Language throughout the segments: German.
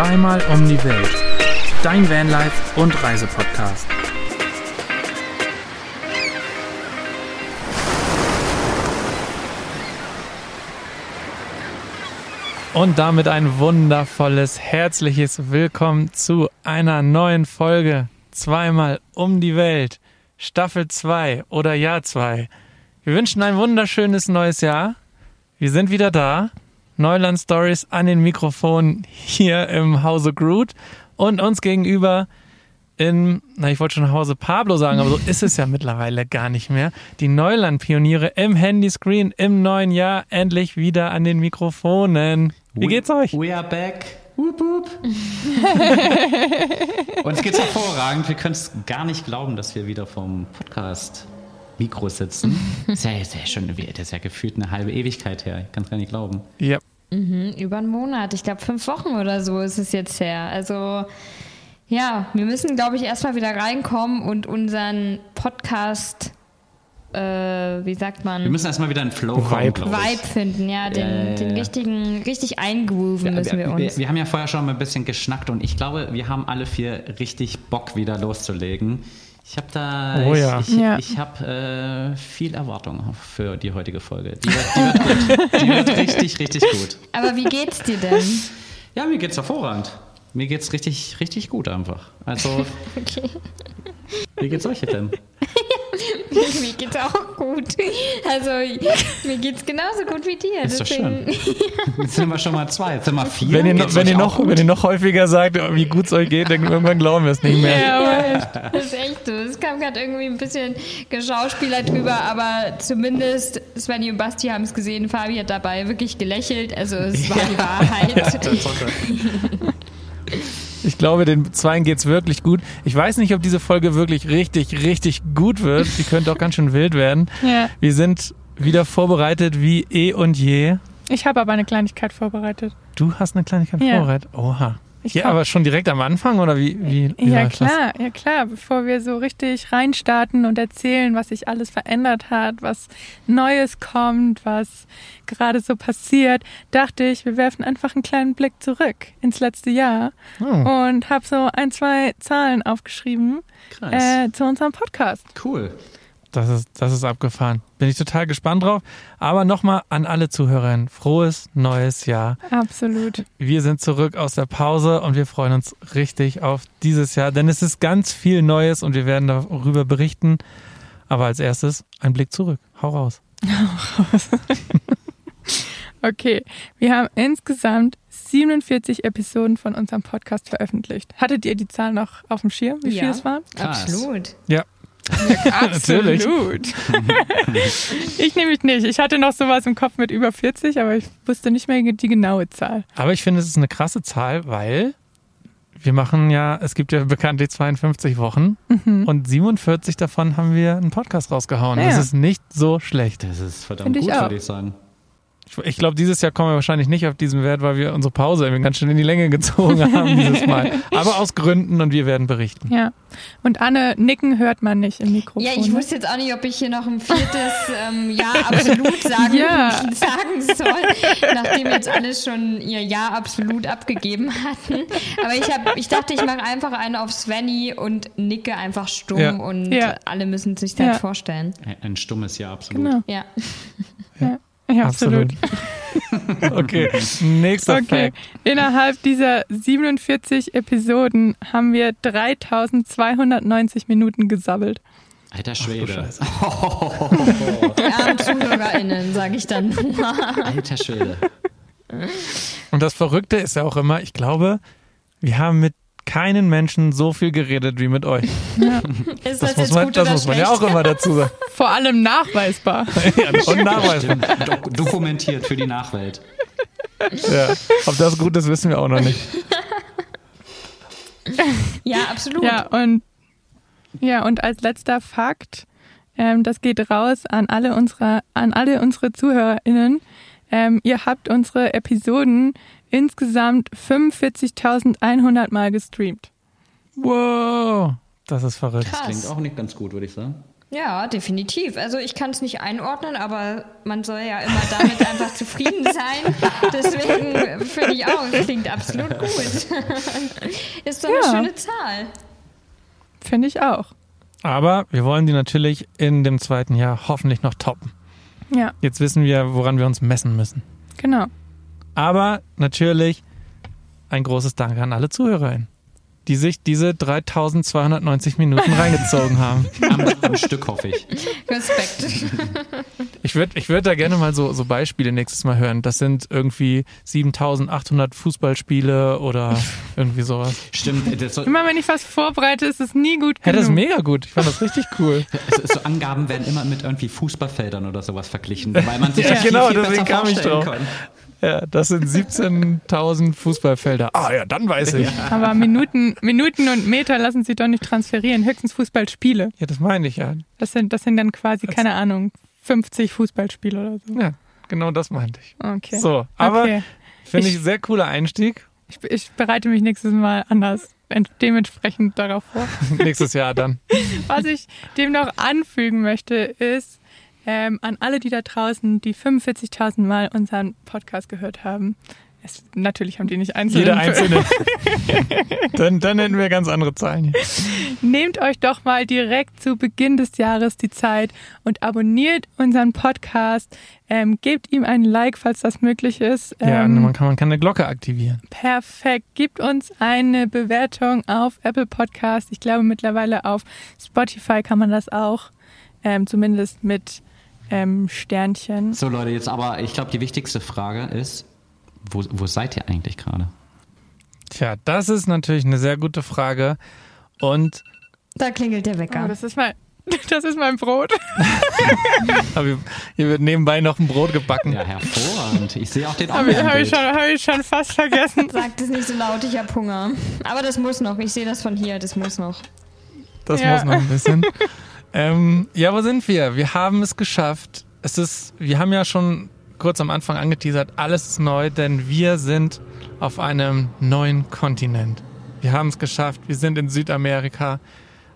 Zweimal um die Welt. Dein Vanlife und Reisepodcast. Und damit ein wundervolles, herzliches Willkommen zu einer neuen Folge Zweimal um die Welt. Staffel 2 oder Jahr 2. Wir wünschen ein wunderschönes neues Jahr. Wir sind wieder da. Neuland Stories an den Mikrofonen hier im Hause Groot und uns gegenüber in, na, ich wollte schon Hause Pablo sagen, aber so ist es ja mittlerweile gar nicht mehr. Die Neuland-Pioniere im Handyscreen im neuen Jahr endlich wieder an den Mikrofonen. Wie geht's euch? We are back. Wup, wup. Uns geht's hervorragend. Wir können es gar nicht glauben, dass wir wieder vom Podcast Mikro sitzen. Das ist ja, ist ja schon, das ist ja gefühlt eine halbe Ewigkeit her. Ich kann es gar nicht glauben. Ja. Mhm, über einen Monat. Ich glaube, fünf Wochen oder so ist es jetzt her. Also, ja, wir müssen, glaube ich, erstmal wieder reinkommen und unseren Podcast, äh, wie sagt man? Wir müssen erstmal wieder einen Flow kommen, Vibe. ich. Vibe finden, ja, den, ja. den richtigen, richtig eingrooven müssen wir, wir, uns. wir haben ja vorher schon mal ein bisschen geschnackt und ich glaube, wir haben alle vier richtig Bock, wieder loszulegen. Ich habe da, Oh ich, ja. ich, Ja. ich habe äh, viel Erwartung für die heutige Folge. Die wird, die wird gut. Die wird richtig, richtig gut. Aber wie geht's dir denn? Ja, mir geht's hervorragend. Mir geht's richtig, richtig gut einfach. Also, Okay. Wie geht's euch denn? mir geht's auch gut. Also, mir geht's genauso gut wie dir. Ist doch Deswegen, Jetzt sind wir schon mal zwei. Jetzt sind wir vier. Wenn ihr, noch, Geht's wenn, ihr noch, gut? wenn ihr noch häufiger sagt, wie gut es euch geht, dann irgendwann glauben wir es nicht mehr. Ja, aber Das ist echt so. Es kam gerade irgendwie ein bisschen Geschauspieler drüber, aber zumindest Svenny und Basti haben es gesehen. Fabi hat dabei wirklich gelächelt. Also es war die Wahrheit. Ich glaube, den Zweien geht's wirklich gut. Ich weiß nicht, ob diese Folge wirklich richtig, richtig gut wird. Die könnte auch ganz schön wild werden. ja. Wir sind wieder vorbereitet wie eh und je. Ich habe aber eine Kleinigkeit vorbereitet. Du hast eine Kleinigkeit Ja. vorbereitet. Oha. Ich ja, aber schon direkt am Anfang oder wie? wie, wie Ja läuft das? klar, ja klar, bevor wir so richtig reinstarten und erzählen, was sich alles verändert hat, was Neues kommt, was gerade so passiert, dachte ich, wir werfen einfach einen kleinen Blick zurück ins letzte Jahr Oh, und habe so ein, zwei Zahlen aufgeschrieben äh, zu unserem Podcast. cool. Das, ist, das ist abgefahren. Bin ich total gespannt drauf. Aber nochmal an alle Zuhörerinnen. Frohes neues Jahr. Absolut. Wir sind zurück aus der Pause und wir freuen uns richtig auf dieses Jahr, denn es ist ganz viel Neues und wir werden darüber berichten. Aber als erstes ein Blick zurück. Hau raus. Okay, wir haben insgesamt 47 Episoden von unserem Podcast veröffentlicht. Hattet ihr die Zahl noch auf dem Schirm, wie Ja. viel es waren? Absolut. Ja. Absolut. ich nämlich nicht. Ich hatte noch sowas im Kopf mit über 40, aber ich wusste nicht mehr die genaue Zahl. aber ich finde, es ist eine krasse Zahl, weil wir machen ja, es gibt ja bekanntlich 52 Wochen und 47 davon haben wir einen Podcast rausgehauen. Ja. Das ist nicht so schlecht. Das ist verdammt Find gut, würde ich sagen. Ich- Ich glaube, dieses Jahr kommen wir wahrscheinlich nicht auf diesen Wert, weil wir unsere Pause irgendwie ganz schön in die Länge gezogen haben dieses Mal. Aber aus Gründen und wir werden berichten. Ja. Und Anne, nicken hört man nicht im Mikrofon. Ja, ich ne? wusste jetzt auch nicht, ob ich hier noch ein viertes ähm, Ja absolut sagen, Ja. sagen soll, nachdem jetzt alle schon ihr Ja absolut abgegeben hatten. Aber ich, hab, ich dachte, ich mache einfach einen auf Svenny und nicke einfach stumm Ja. und Ja. alle müssen sich das Ja. vorstellen. Ein stummes Ja, absolut. Genau. Ja. Ja, absolut. okay, nächster Okay. Fact. Innerhalb dieser 47 Episoden haben wir 3290 Minuten gesabbelt. Alter Schwede. Scheiße. Die armen ZuhörerInnen, sage ich dann. Alter Schwede. Und das Verrückte ist ja auch immer, ich glaube, wir haben mit keinen Menschen so viel geredet wie mit euch. Ist Das, das, muss man, das muss man ja auch immer dazu sagen. Vor allem nachweisbar. Ja, und nachweisbar. Dok dokumentiert für die Nachwelt. Ja. Ob das gut ist, wissen wir auch noch nicht. Ja, absolut. Ja, und, ja, und als letzter Fakt, ähm, das geht raus an alle unsere, an alle unsere ZuhörerInnen. Ähm, ihr habt unsere Episoden insgesamt 45.100 Mal gestreamt. Wow, das ist verrückt. Das klingt Krass. auch nicht ganz gut, würde ich sagen. Ja, definitiv. Also ich kann es nicht einordnen, aber man soll ja immer damit einfach zufrieden sein. Deswegen finde ich auch, es klingt absolut gut. Ist doch Ja. eine schöne Zahl. Finde ich auch. Aber wir wollen die natürlich in dem zweiten Jahr hoffentlich noch toppen. Ja, Jetzt wissen wir, woran wir uns messen müssen. genau. Aber natürlich ein großes Danke an alle ZuhörerInnen, die sich diese 3290 Minuten reingezogen haben. Am, am Stück hoffe ich. Respekt. Ich würde ich würd da gerne mal so, so Beispiele nächstes Mal hören. Das sind irgendwie 7800 Fußballspiele oder irgendwie sowas. Stimmt, das so, Immer wenn ich was vorbereite, ist es nie gut Hey, genug. das ist mega gut. Ich fand das richtig cool. so, so Angaben werden immer mit irgendwie Fußballfeldern oder sowas verglichen, weil man sich Ja, das viel, genau, viel deswegen besser kam ich vorstellen drauf. kann. Ja, das sind 17.000 Fußballfelder. Ah ja, dann weiß ich. Ja, Aber Minuten, Minuten und Meter lassen sich doch nicht transferieren. Höchstens Fußballspiele. das meine ich ja. Das sind, das sind dann quasi, keine Ahnung, 50 Fußballspiele oder so. Ja, genau das meinte ich. Okay. So, aber okay. finde ich Ich- sehr cooler Einstieg. Ich, ich bereite mich nächstes Mal anders ent- dementsprechend darauf vor. Nächstes Jahr dann. Was ich dem noch anfügen möchte, ist ähm, an alle, die da draußen, die 45.000 Mal unseren Podcast gehört haben. Es, natürlich haben die nicht einzeln. Jeder einzelne. dann, dann hätten wir ganz andere Zahlen hier. Nehmt euch doch mal direkt zu Beginn des Jahres die Zeit und abonniert unseren Podcast. Ähm, gebt ihm ein Like, falls das möglich ist. Ja, Ähm, man kann, man kann eine Glocke aktivieren. Perfekt. Gebt uns eine Bewertung auf Apple Podcast. Ich glaube mittlerweile auf Spotify kann man das auch. Ähm, zumindest mit ähm, Sternchen. So Leute, jetzt aber, ich glaube, die wichtigste Frage ist, wo, wo seid ihr eigentlich gerade? Tja, das ist natürlich eine sehr gute Frage. Und Da klingelt der Oh, Wecker. das ist mein, das ist mein Brot. aber hier- wird nebenbei noch ein Brot gebacken. Ja, hervorragend. Ich sehe auch den Habe ich, hab ich, schon, hab ich schon fast vergessen. Sagt es nicht so laut, ich hab Hunger. Aber das muss noch. Ich sehe das von hier, das muss noch. Das Ja. muss noch ein bisschen. Ähm, ja, wo sind wir? Wir haben es geschafft. Es ist, wir haben ja schon kurz am Anfang angeteasert, alles ist neu, denn wir sind auf einem neuen Kontinent. Wir haben es geschafft. Wir sind in Südamerika.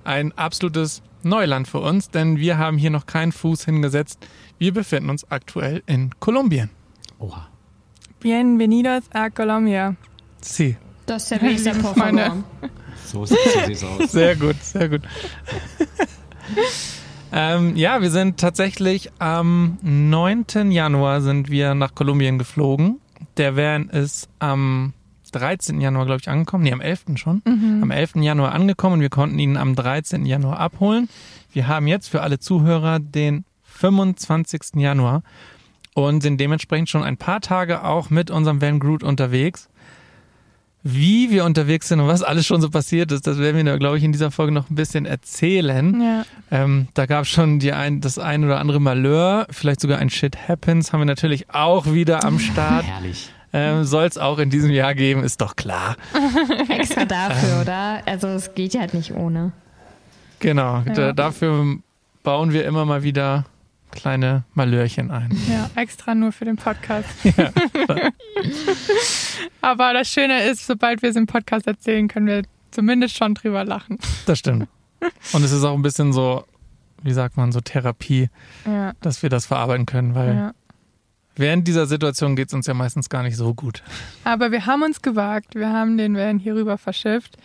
Ein absolutes Neuland für uns, denn wir haben hier noch keinen Fuß hingesetzt. Wir befinden uns aktuell in Kolumbien. Oha. Bienvenidos a Colombia. Sie. Das por Freunde. favor. So sieht sieht's aus. Sehr gut, sehr gut. Ähm, ja, wir sind tatsächlich am 9. Januar sind wir nach Kolumbien geflogen. Der Van ist am 13. Januar, glaube ich, angekommen. Nee, am 11. schon. Am 11. Januar angekommen und wir konnten ihn am 13. Januar abholen. Wir haben jetzt für alle Zuhörer den 25. Januar und sind dementsprechend schon ein paar Tage auch mit unserem Van Groot unterwegs. Wie wir unterwegs sind und was alles schon so passiert ist, das werden wir, glaube ich, in dieser Folge noch ein bisschen erzählen. Ja. Ähm, da gab es schon die ein, das ein oder andere Malheur, vielleicht sogar ein Shit Happens, haben wir natürlich auch wieder am Start. Herrlich. Ähm, Soll es auch in diesem Jahr geben, ist doch klar. Extra dafür, oder? Also es geht ja halt nicht ohne. Genau, Ja. da, dafür bauen wir immer mal wieder kleine Malhörchen ein. Ja, extra nur für den Podcast. Aber das Schöne ist, sobald wir es im Podcast erzählen, können wir zumindest schon drüber lachen. Das stimmt. Und es ist auch ein bisschen so, wie sagt man, so Therapie, Ja, dass wir das verarbeiten können, weil ja. während dieser Situation geht es uns ja meistens gar nicht so gut. Aber wir haben uns gewagt. Wir haben den Van hier rüber verschifft.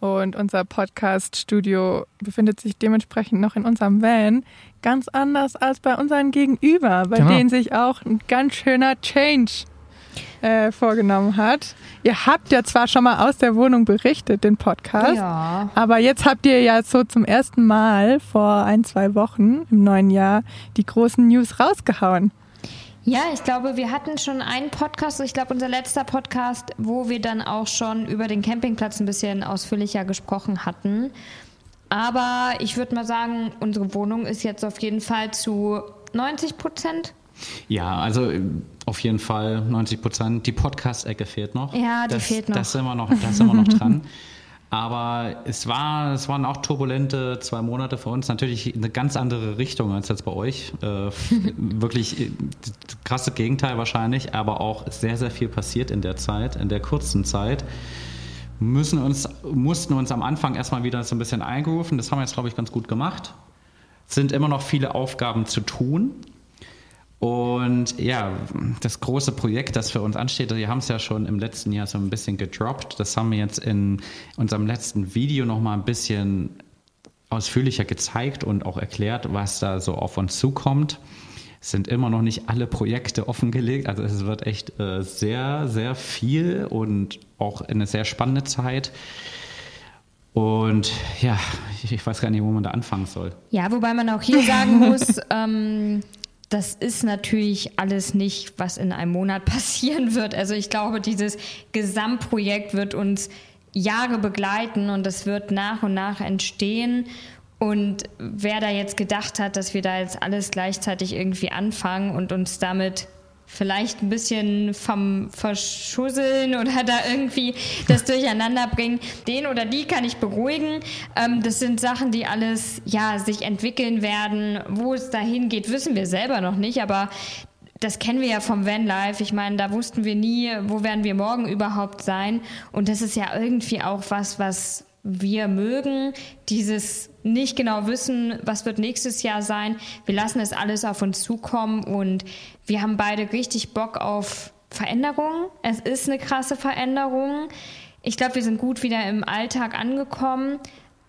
Und unser Podcast-Studio befindet sich dementsprechend noch in unserem Van. Ganz anders als bei unseren Gegenüber, bei Genau. denen sich auch ein ganz schöner Change äh, vorgenommen hat. Ihr habt ja zwar schon mal aus der Wohnung berichtet, den Podcast. Ja. Aber jetzt habt ihr ja so zum ersten Mal vor ein, zwei Wochen im neuen Jahr die großen News rausgehauen. Ja, ich glaube, wir hatten schon einen Podcast, ich glaube unser letzter Podcast, wo wir dann auch schon über den Campingplatz ein bisschen ausführlicher gesprochen hatten. Aber ich würde mal sagen, unsere Wohnung ist jetzt auf jeden Fall zu 90 Prozent. Ja, also äh, auf jeden Fall 90 Prozent. Die Podcast-Ecke fehlt noch. Ja, die das, fehlt noch. Das sind wir noch, das sind wir noch dran. Aber es, war, es waren auch turbulente zwei Monate für uns. Natürlich eine ganz andere Richtung als jetzt bei euch. Äh, wirklich äh, krasse Gegenteil wahrscheinlich, aber auch sehr, sehr viel passiert in der Zeit, in der kurzen Zeit. Müssen uns, mussten uns am Anfang erstmal wieder so ein bisschen eingerufen. Das haben wir jetzt, glaube ich, ganz gut gemacht. sind immer noch viele Aufgaben zu tun. Und ja, das große Projekt, das für uns ansteht, wir haben es ja schon im letzten Jahr so ein bisschen gedroppt. Das haben wir jetzt in unserem letzten Video nochmal ein bisschen ausführlicher gezeigt und auch erklärt, was da so auf uns zukommt. Es sind immer noch nicht alle Projekte offengelegt. Also es wird echt äh, sehr, sehr viel und auch eine sehr spannende Zeit. Und ja, ich, ich, weiß gar nicht, wo man da anfangen soll. Ja, wobei man auch hier sagen muss, ähm, das ist natürlich alles nicht, was in einem Monat passieren wird. Also ich glaube, dieses Gesamtprojekt wird uns Jahre begleiten und es wird nach und nach entstehen. Und wer da jetzt gedacht hat, dass wir da jetzt alles gleichzeitig irgendwie anfangen und uns damit vielleicht ein bisschen vom Verschusseln oder da irgendwie das Durcheinander bringen. Den oder die kann ich beruhigen. Ähm, das sind Sachen, die alles ja sich entwickeln werden. Wo es dahin geht, wissen wir selber noch nicht, aber das kennen wir ja vom Vanlife. Ich meine, da wussten wir nie, wo werden wir morgen überhaupt sein. Und das ist ja irgendwie auch was, was wir mögen, dieses nicht genau wissen, was wird nächstes Jahr sein. Wir lassen es alles auf uns zukommen und wir haben beide richtig Bock auf Veränderungen. Es ist eine krasse Veränderung. Ich glaube, wir sind gut wieder im Alltag angekommen.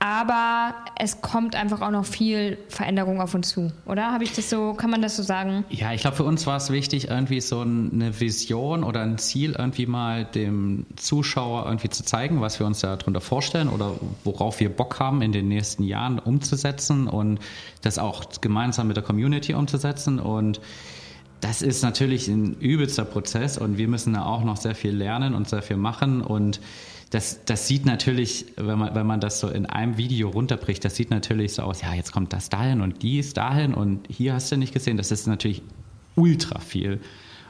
Aber es kommt einfach auch noch viel Veränderung auf uns zu, oder? Habe ich das so, kann man das so sagen? Ja, ich glaube, für uns war es wichtig, irgendwie so eine Vision oder ein Ziel irgendwie mal dem Zuschauer irgendwie zu zeigen, was wir uns darunter vorstellen oder worauf wir Bock haben, in den nächsten Jahren umzusetzen und das auch gemeinsam mit der Community umzusetzen. Und das ist natürlich ein übelster Prozess und wir müssen da auch noch sehr viel lernen und sehr viel machen und das, das sieht natürlich, wenn man, wenn man das so in einem Video runterbricht, das sieht natürlich so aus, ja, jetzt kommt das dahin und dies dahin und hier hast du nicht gesehen. Das ist natürlich ultra viel.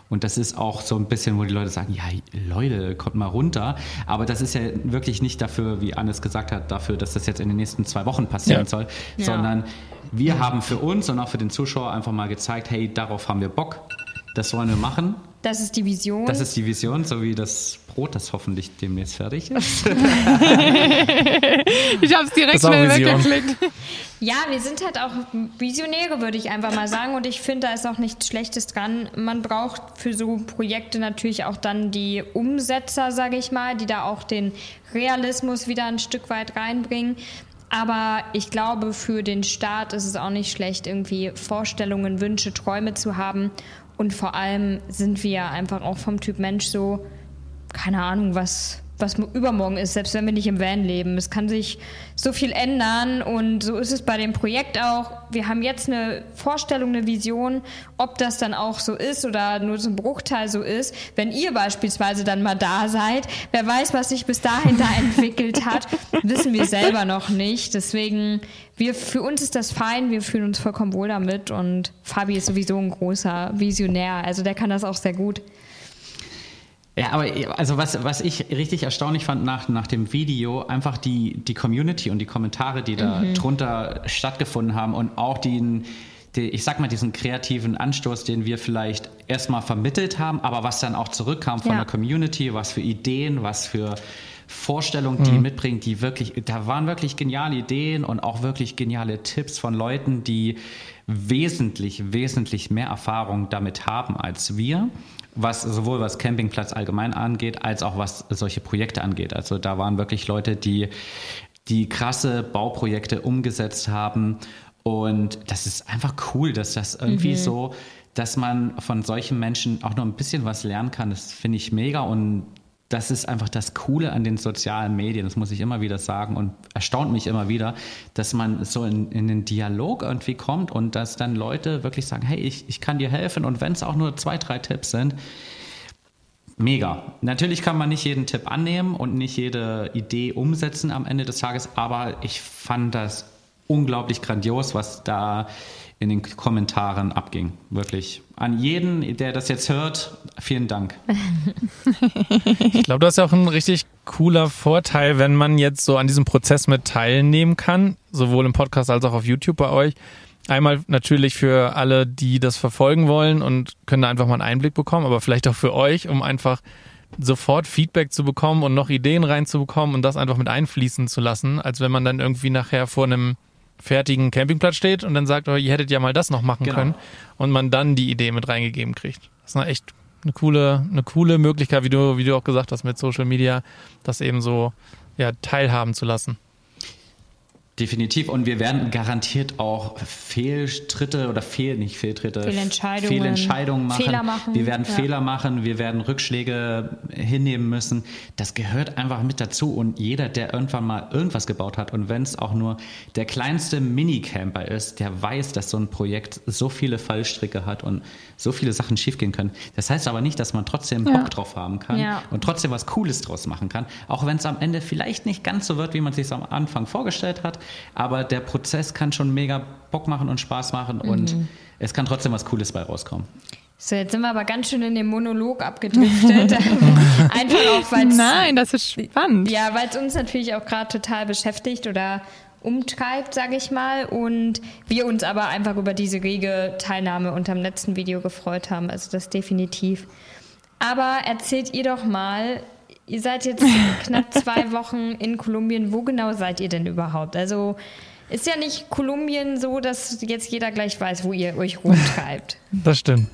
Und das ist auch so ein bisschen, wo die Leute sagen, ja, Leute, kommt mal runter. Aber das ist ja wirklich nicht dafür, wie Annes gesagt hat, dafür, dass das jetzt in den nächsten zwei Wochen passieren ja. soll, ja. sondern wir haben für uns und auch für den Zuschauer einfach mal gezeigt, hey, darauf haben wir Bock. Das wollen wir machen. Das ist die Vision. Das ist die Vision, so wie das Brot, das hoffentlich demnächst fertig ist. ich habe es direkt schnell weggeklickt. Ja, wir sind halt auch Visionäre, würde ich einfach mal sagen. Und ich finde, da ist auch nichts Schlechtes dran. Man braucht für so Projekte natürlich auch dann die Umsetzer, sage ich mal, die da auch den Realismus wieder ein Stück weit reinbringen. Aber ich glaube, für den Staat ist es auch nicht schlecht, irgendwie Vorstellungen, Wünsche, Träume zu haben und vor allem sind wir einfach auch vom Typ Mensch so, keine Ahnung, was, was übermorgen ist, selbst wenn wir nicht im Van leben. Es kann sich so viel ändern und so ist es bei dem Projekt auch. Wir haben jetzt eine Vorstellung, eine Vision, ob das dann auch so ist oder nur ein Bruchteil so ist. Wenn ihr beispielsweise dann mal da seid, wer weiß, was sich bis dahin da entwickelt hat, wissen wir selber noch nicht. Deswegen wir, für uns ist das fein, wir fühlen uns vollkommen wohl damit und Fabi ist sowieso ein großer Visionär, also der kann das auch sehr gut. Ja, aber also was, was ich richtig erstaunlich fand nach, nach dem Video, einfach die, die Community und die Kommentare, die da mhm. drunter stattgefunden haben und auch den, die, ich sag mal, diesen kreativen Anstoß, den wir vielleicht erstmal vermittelt haben, aber was dann auch zurückkam von ja. der Community, was für Ideen, was für Vorstellungen, die mhm. mitbringen, die wirklich, da waren wirklich geniale Ideen und auch wirklich geniale Tipps von Leuten, die wesentlich, wesentlich mehr Erfahrung damit haben als wir was sowohl was Campingplatz allgemein angeht, als auch was solche Projekte angeht. Also da waren wirklich Leute, die die krasse Bauprojekte umgesetzt haben und das ist einfach cool, dass das irgendwie mhm. so, dass man von solchen Menschen auch noch ein bisschen was lernen kann. Das finde ich mega und das ist einfach das Coole an den sozialen Medien, das muss ich immer wieder sagen und erstaunt mich immer wieder, dass man so in, in den Dialog irgendwie kommt und dass dann Leute wirklich sagen, hey, ich, ich kann dir helfen und wenn es auch nur zwei, drei Tipps sind, mega. Natürlich kann man nicht jeden Tipp annehmen und nicht jede Idee umsetzen am Ende des Tages, aber ich fand das unglaublich grandios, was da in den Kommentaren abging. Wirklich. An jeden, der das jetzt hört, vielen Dank. ich glaube, das ist auch ein richtig cooler Vorteil, wenn man jetzt so an diesem Prozess mit teilnehmen kann, sowohl im Podcast als auch auf YouTube bei euch. Einmal natürlich für alle, die das verfolgen wollen und können da einfach mal einen Einblick bekommen, aber vielleicht auch für euch, um einfach sofort Feedback zu bekommen und noch Ideen reinzubekommen und das einfach mit einfließen zu lassen, als wenn man dann irgendwie nachher vor einem fertigen Campingplatz steht und dann sagt, oh, ihr hättet ja mal das noch machen Genau. können und man dann die Idee mit reingegeben kriegt. Das ist eine echt eine coole, eine coole Möglichkeit, wie du, wie du auch gesagt hast, mit Social Media, das eben so ja, teilhaben zu lassen. Definitiv. Und wir werden garantiert auch Fehltritte oder Fehl, nicht Fehltritte, Fehlentscheidungen, Fehlentscheidungen machen. Fehler machen, Wir werden ja. Fehler machen, wir werden Rückschläge hinnehmen müssen. Das gehört einfach mit dazu. Und jeder, der irgendwann mal irgendwas gebaut hat und wenn es auch nur der kleinste Minicamper ist, der weiß, dass so ein Projekt so viele Fallstricke hat und so viele Sachen schiefgehen können. Das heißt aber nicht, dass man trotzdem Ja. Bock drauf haben kann Ja. und trotzdem was Cooles draus machen kann. Auch wenn es am Ende vielleicht nicht ganz so wird, wie man sich am Anfang vorgestellt hat. Aber der Prozess kann schon mega Bock machen und Spaß machen und Mhm. es kann trotzdem was Cooles bei rauskommen. So, jetzt sind wir aber ganz schön in den Monolog abgedriftet. Einfach auch, weil Nein, das ist spannend. Ja, weil es uns natürlich auch gerade total beschäftigt oder umtreibt, sage ich mal. Und wir uns aber einfach über diese rege Teilnahme unterm letzten Video gefreut haben. Also das definitiv. Aber erzählt ihr doch mal, ihr seid jetzt knapp zwei Wochen in Kolumbien. Wo genau seid ihr denn überhaupt? Also ist ja nicht Kolumbien so, dass jetzt jeder gleich weiß, wo ihr euch rumtreibt. Das stimmt.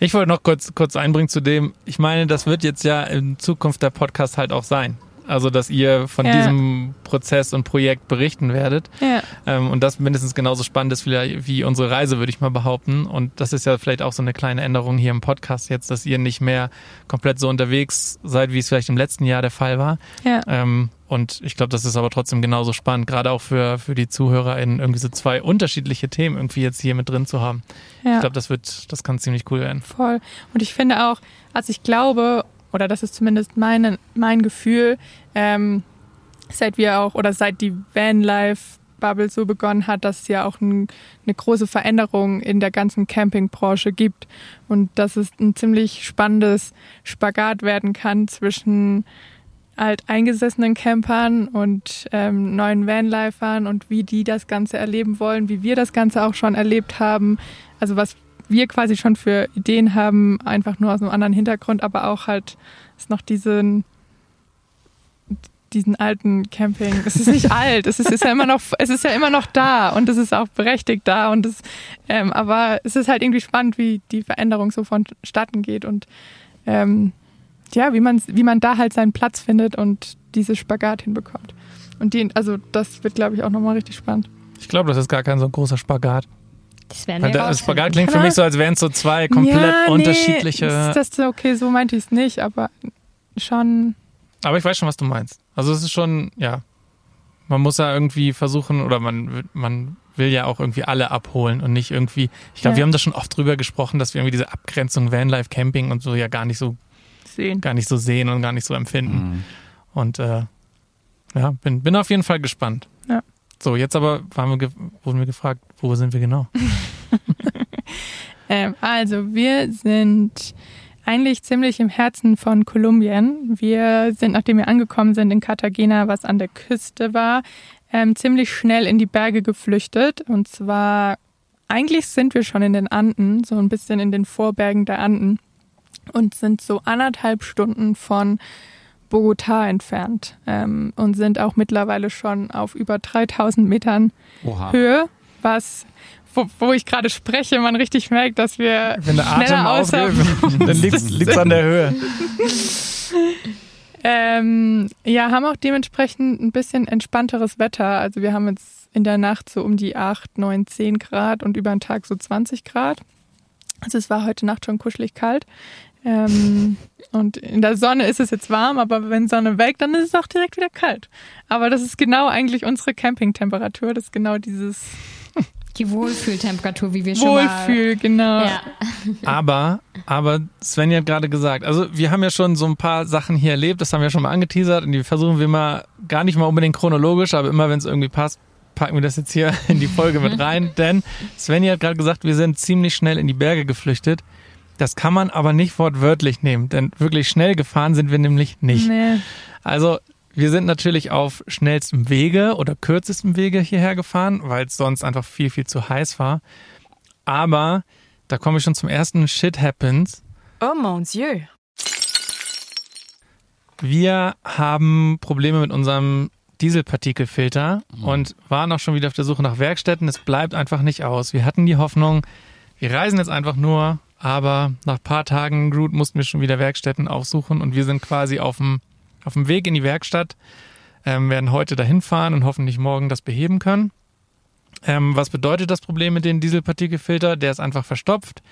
Ich wollte noch kurz, kurz einbringen zu dem, ich meine, das wird jetzt ja in Zukunft der Podcast halt auch sein. Also, dass ihr von Ja. diesem Prozess und Projekt berichten werdet. Ja. Ähm, und das mindestens genauso spannend ist wie, wie unsere Reise, würde ich mal behaupten. Und das ist ja vielleicht auch so eine kleine Änderung hier im Podcast jetzt, dass ihr nicht mehr komplett so unterwegs seid, wie es vielleicht im letzten Jahr der Fall war. Ja. Ähm, und ich glaube, das ist aber trotzdem genauso spannend, gerade auch für, für die ZuhörerInnen, irgendwie so zwei unterschiedliche Themen irgendwie jetzt hier mit drin zu haben. ja. Ich glaube, das wird, das kann ziemlich cool werden. Voll. Und ich finde auch, also ich glaube, oder das ist zumindest meine, mein Gefühl, ähm, seit wir auch, oder seit die Vanlife-Bubble so begonnen hat, dass es ja auch ein, eine große Veränderung in der ganzen Campingbranche gibt und dass es ein ziemlich spannendes Spagat werden kann zwischen alteingesessenen Campern und ähm, neuen Vanlifern und wie die das Ganze erleben wollen, wie wir das Ganze auch schon erlebt haben. Also was wir quasi schon für Ideen haben, einfach nur aus einem anderen Hintergrund, aber auch halt ist noch diesen diesen alten Camping. Es ist nicht alt, es ist, ist ja immer noch, es ist ja immer noch da und es ist auch berechtigt da und es, ähm, aber es ist halt irgendwie spannend, wie die Veränderung so vonstatten geht und ähm, ja, wie man, wie man da halt seinen Platz findet und diese Spagat hinbekommt. Und die, also das wird, glaube ich, auch nochmal richtig spannend. Ich glaube, das ist gar kein so großer Spagat. Das Weil wir. Spagat klingt für mich so, als wären es so zwei komplett ja, nee, unterschiedliche. Ist das okay, so meinte ich es nicht, aber schon. Aber ich weiß schon, was du meinst. Also es ist schon, ja, man muss ja irgendwie versuchen, oder man, will- man will ja auch irgendwie alle abholen und nicht irgendwie, ich glaube, Ja. wir haben da schon oft drüber gesprochen, dass wir irgendwie diese Abgrenzung Vanlife Camping und so ja gar nicht so, Sehen. gar nicht so sehen und gar nicht so empfinden. Mhm. Und äh, ja, bin, bin auf jeden Fall gespannt. So, jetzt aber wir, wurden wir gefragt, wo sind wir genau? Ähm, also, wir sind eigentlich ziemlich im Herzen von Kolumbien. Wir sind, nachdem wir angekommen sind in Cartagena, was an der Küste war, ähm, ziemlich schnell in die Berge geflüchtet. Und zwar, eigentlich sind wir schon in den Anden, so ein bisschen in den Vorbergen der Anden und sind so anderthalb Stunden von Bogotá entfernt ähm, und sind auch mittlerweile schon auf über 3000 Metern Oha. Höhe, was, wo, wo ich gerade spreche, man richtig merkt, dass wir Wenn der Atem schneller außer dann liegt es an der Höhe. ähm, ja, haben auch dementsprechend ein bisschen entspannteres Wetter. Also wir haben jetzt in der Nacht so um die 8, 9, 10 Grad und über den Tag so 20 Grad. Also es war heute Nacht schon kuschelig kalt. Ähm, und in der Sonne ist es jetzt warm, aber wenn Sonne weg, dann ist es auch direkt wieder kalt. Aber das ist genau eigentlich unsere Campingtemperatur. Das ist genau dieses Die Wohlfühltemperatur, wie wir schon mal... Wohlfühl, genau. Ja. Aber, aber Svenja hat gerade gesagt, also wir haben ja schon so ein paar Sachen hier erlebt, das haben wir schon mal angeteasert und die versuchen wir mal gar nicht mal unbedingt chronologisch, aber immer wenn es irgendwie passt, packen wir das jetzt hier in die Folge mit rein. Denn Svenja hat gerade gesagt, wir sind ziemlich schnell in die Berge geflüchtet. Das kann man aber nicht wortwörtlich nehmen, denn wirklich schnell gefahren sind wir nämlich nicht. Nee. Also wir sind natürlich auf schnellstem Wege oder kürzestem Wege hierher gefahren, weil es sonst einfach viel, viel zu heiß war. Aber da komme ich schon zum ersten Shit Happens. Oh mon Dieu. Wir haben Probleme mit unserem Dieselpartikelfilter und waren auch schon wieder auf der Suche nach Werkstätten. Es bleibt einfach nicht aus. Wir hatten die Hoffnung, wir reisen jetzt einfach nur, aber nach ein paar Tagen Groot mussten wir schon wieder Werkstätten aufsuchen und wir sind quasi auf dem, auf dem Weg in die Werkstatt, ähm, werden heute dahin fahren und hoffentlich morgen das beheben können. Ähm, was bedeutet das Problem mit dem Dieselpartikelfilter? Der ist einfach verstopft.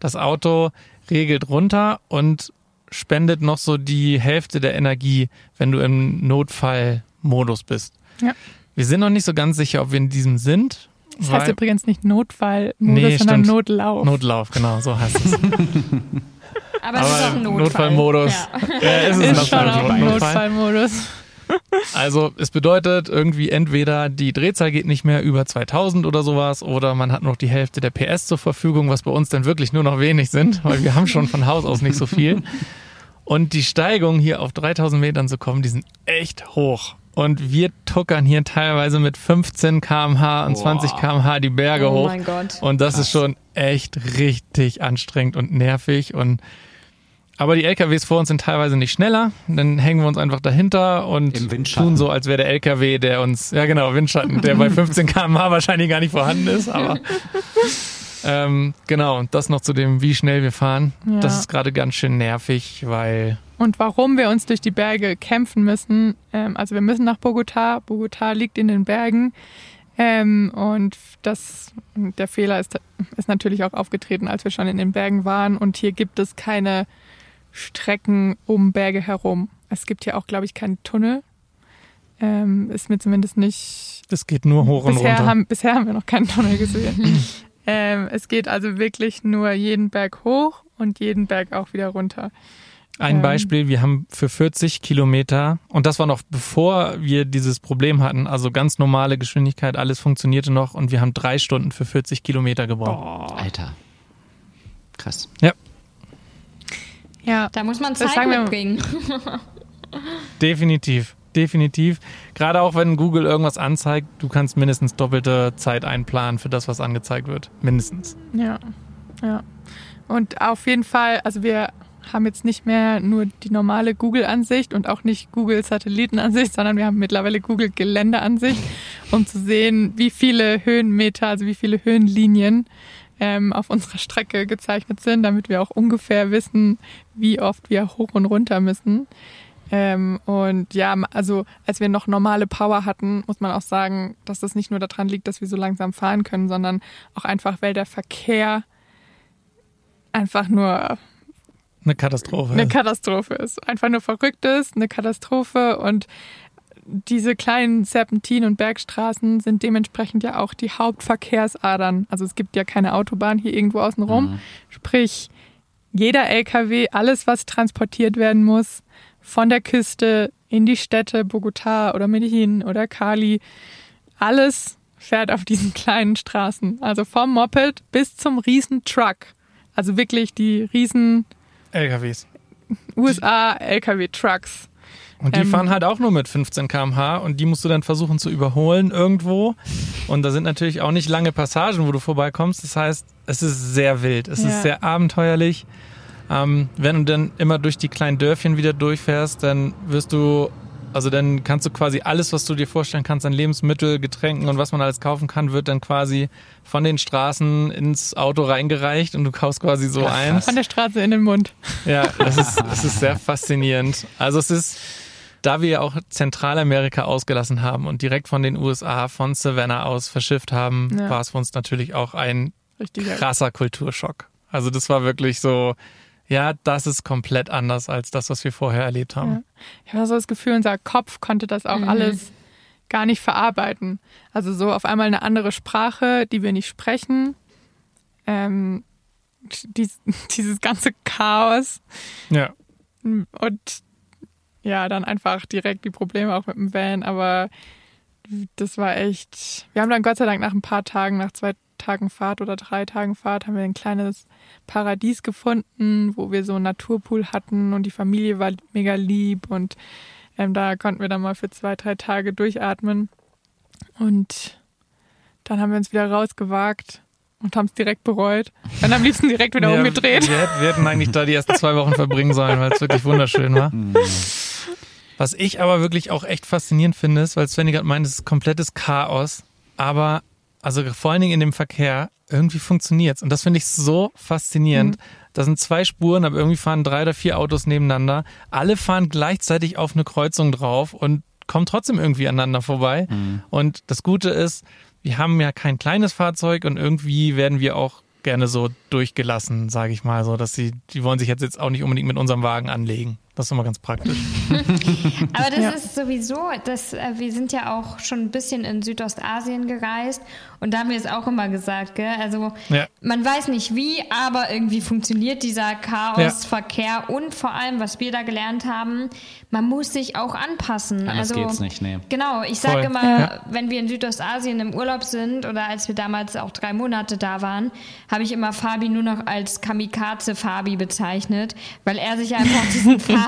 Das Auto regelt runter und spendet noch so die Hälfte der Energie, wenn du im Notfallmodus bist. Ja. Wir sind noch nicht so ganz sicher, ob wir in diesem sind. Das heißt übrigens nicht Notfallmodus, Nee, sondern stimmt. Notlauf. Notlauf, genau, so heißt es. Aber es ist auch ein Notfall. Notfallmodus. Ja. Ja, ist, ist schon auch Notfall. Notfallmodus. Also es bedeutet irgendwie entweder die Drehzahl geht nicht mehr über 2000 oder sowas oder man hat noch die Hälfte der PS zur Verfügung, was bei uns dann wirklich nur noch wenig sind, weil wir haben schon von Haus aus nicht so viel. Und die Steigung hier auf 3000 Metern zu kommen, die sind echt hoch. Und wir tuckern hier teilweise mit 15 kmh und 20 kmh die Berge Oh hoch. mein Gott. Und das ist schon echt richtig anstrengend und nervig. Und aber die LKWs vor uns sind teilweise nicht schneller. Dann hängen wir uns einfach dahinter und tun so, als wäre der LKW, der uns, ja genau, Windschatten, der bei 15 km/h wahrscheinlich gar nicht vorhanden ist. Aber ähm, genau, und das noch zu dem, wie schnell wir fahren. Ja. Das ist gerade ganz schön nervig, weil Und warum wir uns durch die Berge kämpfen müssen, ähm, also wir müssen nach Bogota. Bogota liegt in den Bergen. Ähm, und das, der Fehler ist, ist natürlich auch aufgetreten, als wir schon in den Bergen waren. Und hier gibt es keine Strecken um Berge herum. Es gibt hier auch, glaube ich, keinen Tunnel. Ähm, ist mir zumindest nicht das geht nur hoch und bisher runter. haben, bisher haben wir noch keinen Tunnel gesehen. ähm, es geht also wirklich nur jeden Berg hoch und jeden Berg auch wieder runter. Ein Ähm. Beispiel, wir haben für 40 Kilometer, und das war noch bevor wir dieses Problem hatten, also ganz normale Geschwindigkeit, alles funktionierte noch und wir haben drei Stunden für 40 Kilometer gebraucht. Alter. Krass. Ja, Da muss man Das Zeit sagen wir- mitbringen. Definitiv, definitiv. Gerade auch wenn Google irgendwas anzeigt, du kannst mindestens doppelte Zeit einplanen für das, was angezeigt wird. Mindestens. ja, ja. Und auf jeden Fall, also wir haben jetzt nicht mehr nur die normale Google-Ansicht und auch nicht Google-Satellitenansicht, sondern wir haben mittlerweile Google-Geländeansicht, um zu sehen, wie viele Höhenmeter, also wie viele Höhenlinien ähm, auf unserer Strecke gezeichnet sind, damit wir auch ungefähr wissen, wie oft wir hoch und runter müssen. Ähm, und ja, also als wir noch normale Power hatten, muss man auch sagen, dass das nicht nur daran liegt, dass wir so langsam fahren können, sondern auch einfach, weil der Verkehr einfach nur Eine Katastrophe. eine Katastrophe ist. Einfach nur verrückt ist, eine Katastrophe und diese kleinen Serpentin- und Bergstraßen sind dementsprechend ja auch die Hauptverkehrsadern. Also es gibt ja keine Autobahn hier irgendwo außenrum. Mhm. Sprich, jeder LKW, alles, was transportiert werden muss, von der Küste in die Städte, Bogotá oder Medellin oder Cali, alles fährt auf diesen kleinen Straßen. Also vom Moped bis zum riesen Truck. Also wirklich die riesen LKWs. USA LKW-Trucks. Und die Ähm, fahren halt auch nur mit 15 km/h und die musst du dann versuchen zu überholen irgendwo. Und da sind natürlich auch nicht lange Passagen, wo du vorbeikommst. Das heißt, es ist sehr wild, es Ja. ist sehr abenteuerlich. Ähm, wenn du dann immer durch die kleinen Dörfchen wieder durchfährst, dann wirst du, also dann kannst du quasi alles, was du dir vorstellen kannst an Lebensmittel, Getränken und was man alles kaufen kann, wird dann quasi von den Straßen ins Auto reingereicht und du kaufst quasi so Ach, ein. krass. Von der Straße in den Mund. Ja, das ist, das ist sehr faszinierend. Also es ist, da wir ja auch Zentralamerika ausgelassen haben und direkt von den USA, von Savannah aus verschifft haben, Ja. war es für uns natürlich auch ein Richtig. krasser Kulturschock. Also das war wirklich so, ja, das ist komplett anders als das, was wir vorher erlebt haben. Ja. Ich habe so das Gefühl, unser Kopf konnte das auch Mhm. alles gar nicht verarbeiten. Also so auf einmal eine andere Sprache, die wir nicht sprechen. Ähm, dies, dieses ganze Chaos Ja. und ja, dann einfach direkt die Probleme auch mit dem Van. Aber das war echt. Wir haben dann Gott sei Dank nach ein paar Tagen, nach zwei Tagen Fahrt oder drei Tagen Fahrt, haben wir ein kleines Paradies gefunden, wo wir so einen Naturpool hatten und die Familie war mega lieb und ähm, da konnten wir dann mal für zwei, drei Tage durchatmen. Und dann haben wir uns wieder rausgewagt und haben es direkt bereut. Dann am liebsten direkt wieder Ja, umgedreht. Wir, hätten- wir hätten eigentlich da die ersten zwei Wochen verbringen sollen, weil es wirklich wunderschön war. Was ich aber wirklich auch echt faszinierend finde, ist, weil Svenny gerade meint, es ist komplettes Chaos, aber also vor allen Dingen in dem Verkehr, irgendwie funktioniert's. Und das finde ich so faszinierend. Mhm. Da sind zwei Spuren, aber irgendwie fahren drei oder vier Autos nebeneinander. Alle fahren gleichzeitig auf eine Kreuzung drauf und kommen trotzdem irgendwie aneinander vorbei. Mhm. Und das Gute ist, wir haben ja kein kleines Fahrzeug und irgendwie werden wir auch gerne so durchgelassen, sage ich mal, so, dass sie, die wollen sich jetzt, jetzt auch nicht unbedingt mit unserem Wagen anlegen. Das ist immer ganz praktisch. Aber das ja. ist sowieso, das, äh, wir sind ja auch schon ein bisschen in Südostasien gereist und da haben wir es auch immer gesagt, gell? Also ja. man weiß nicht wie, aber irgendwie funktioniert dieser Chaosverkehr ja. und vor allem, was wir da gelernt haben, man muss sich auch anpassen. Anders also geht's nicht, nee. Genau, ich sage immer, wenn wir in Südostasien im Urlaub sind oder als wir damals auch drei Monate da waren, habe ich immer Fabi nur noch als Kamikaze Fabi bezeichnet, weil er sich einfach diesen Fahrstil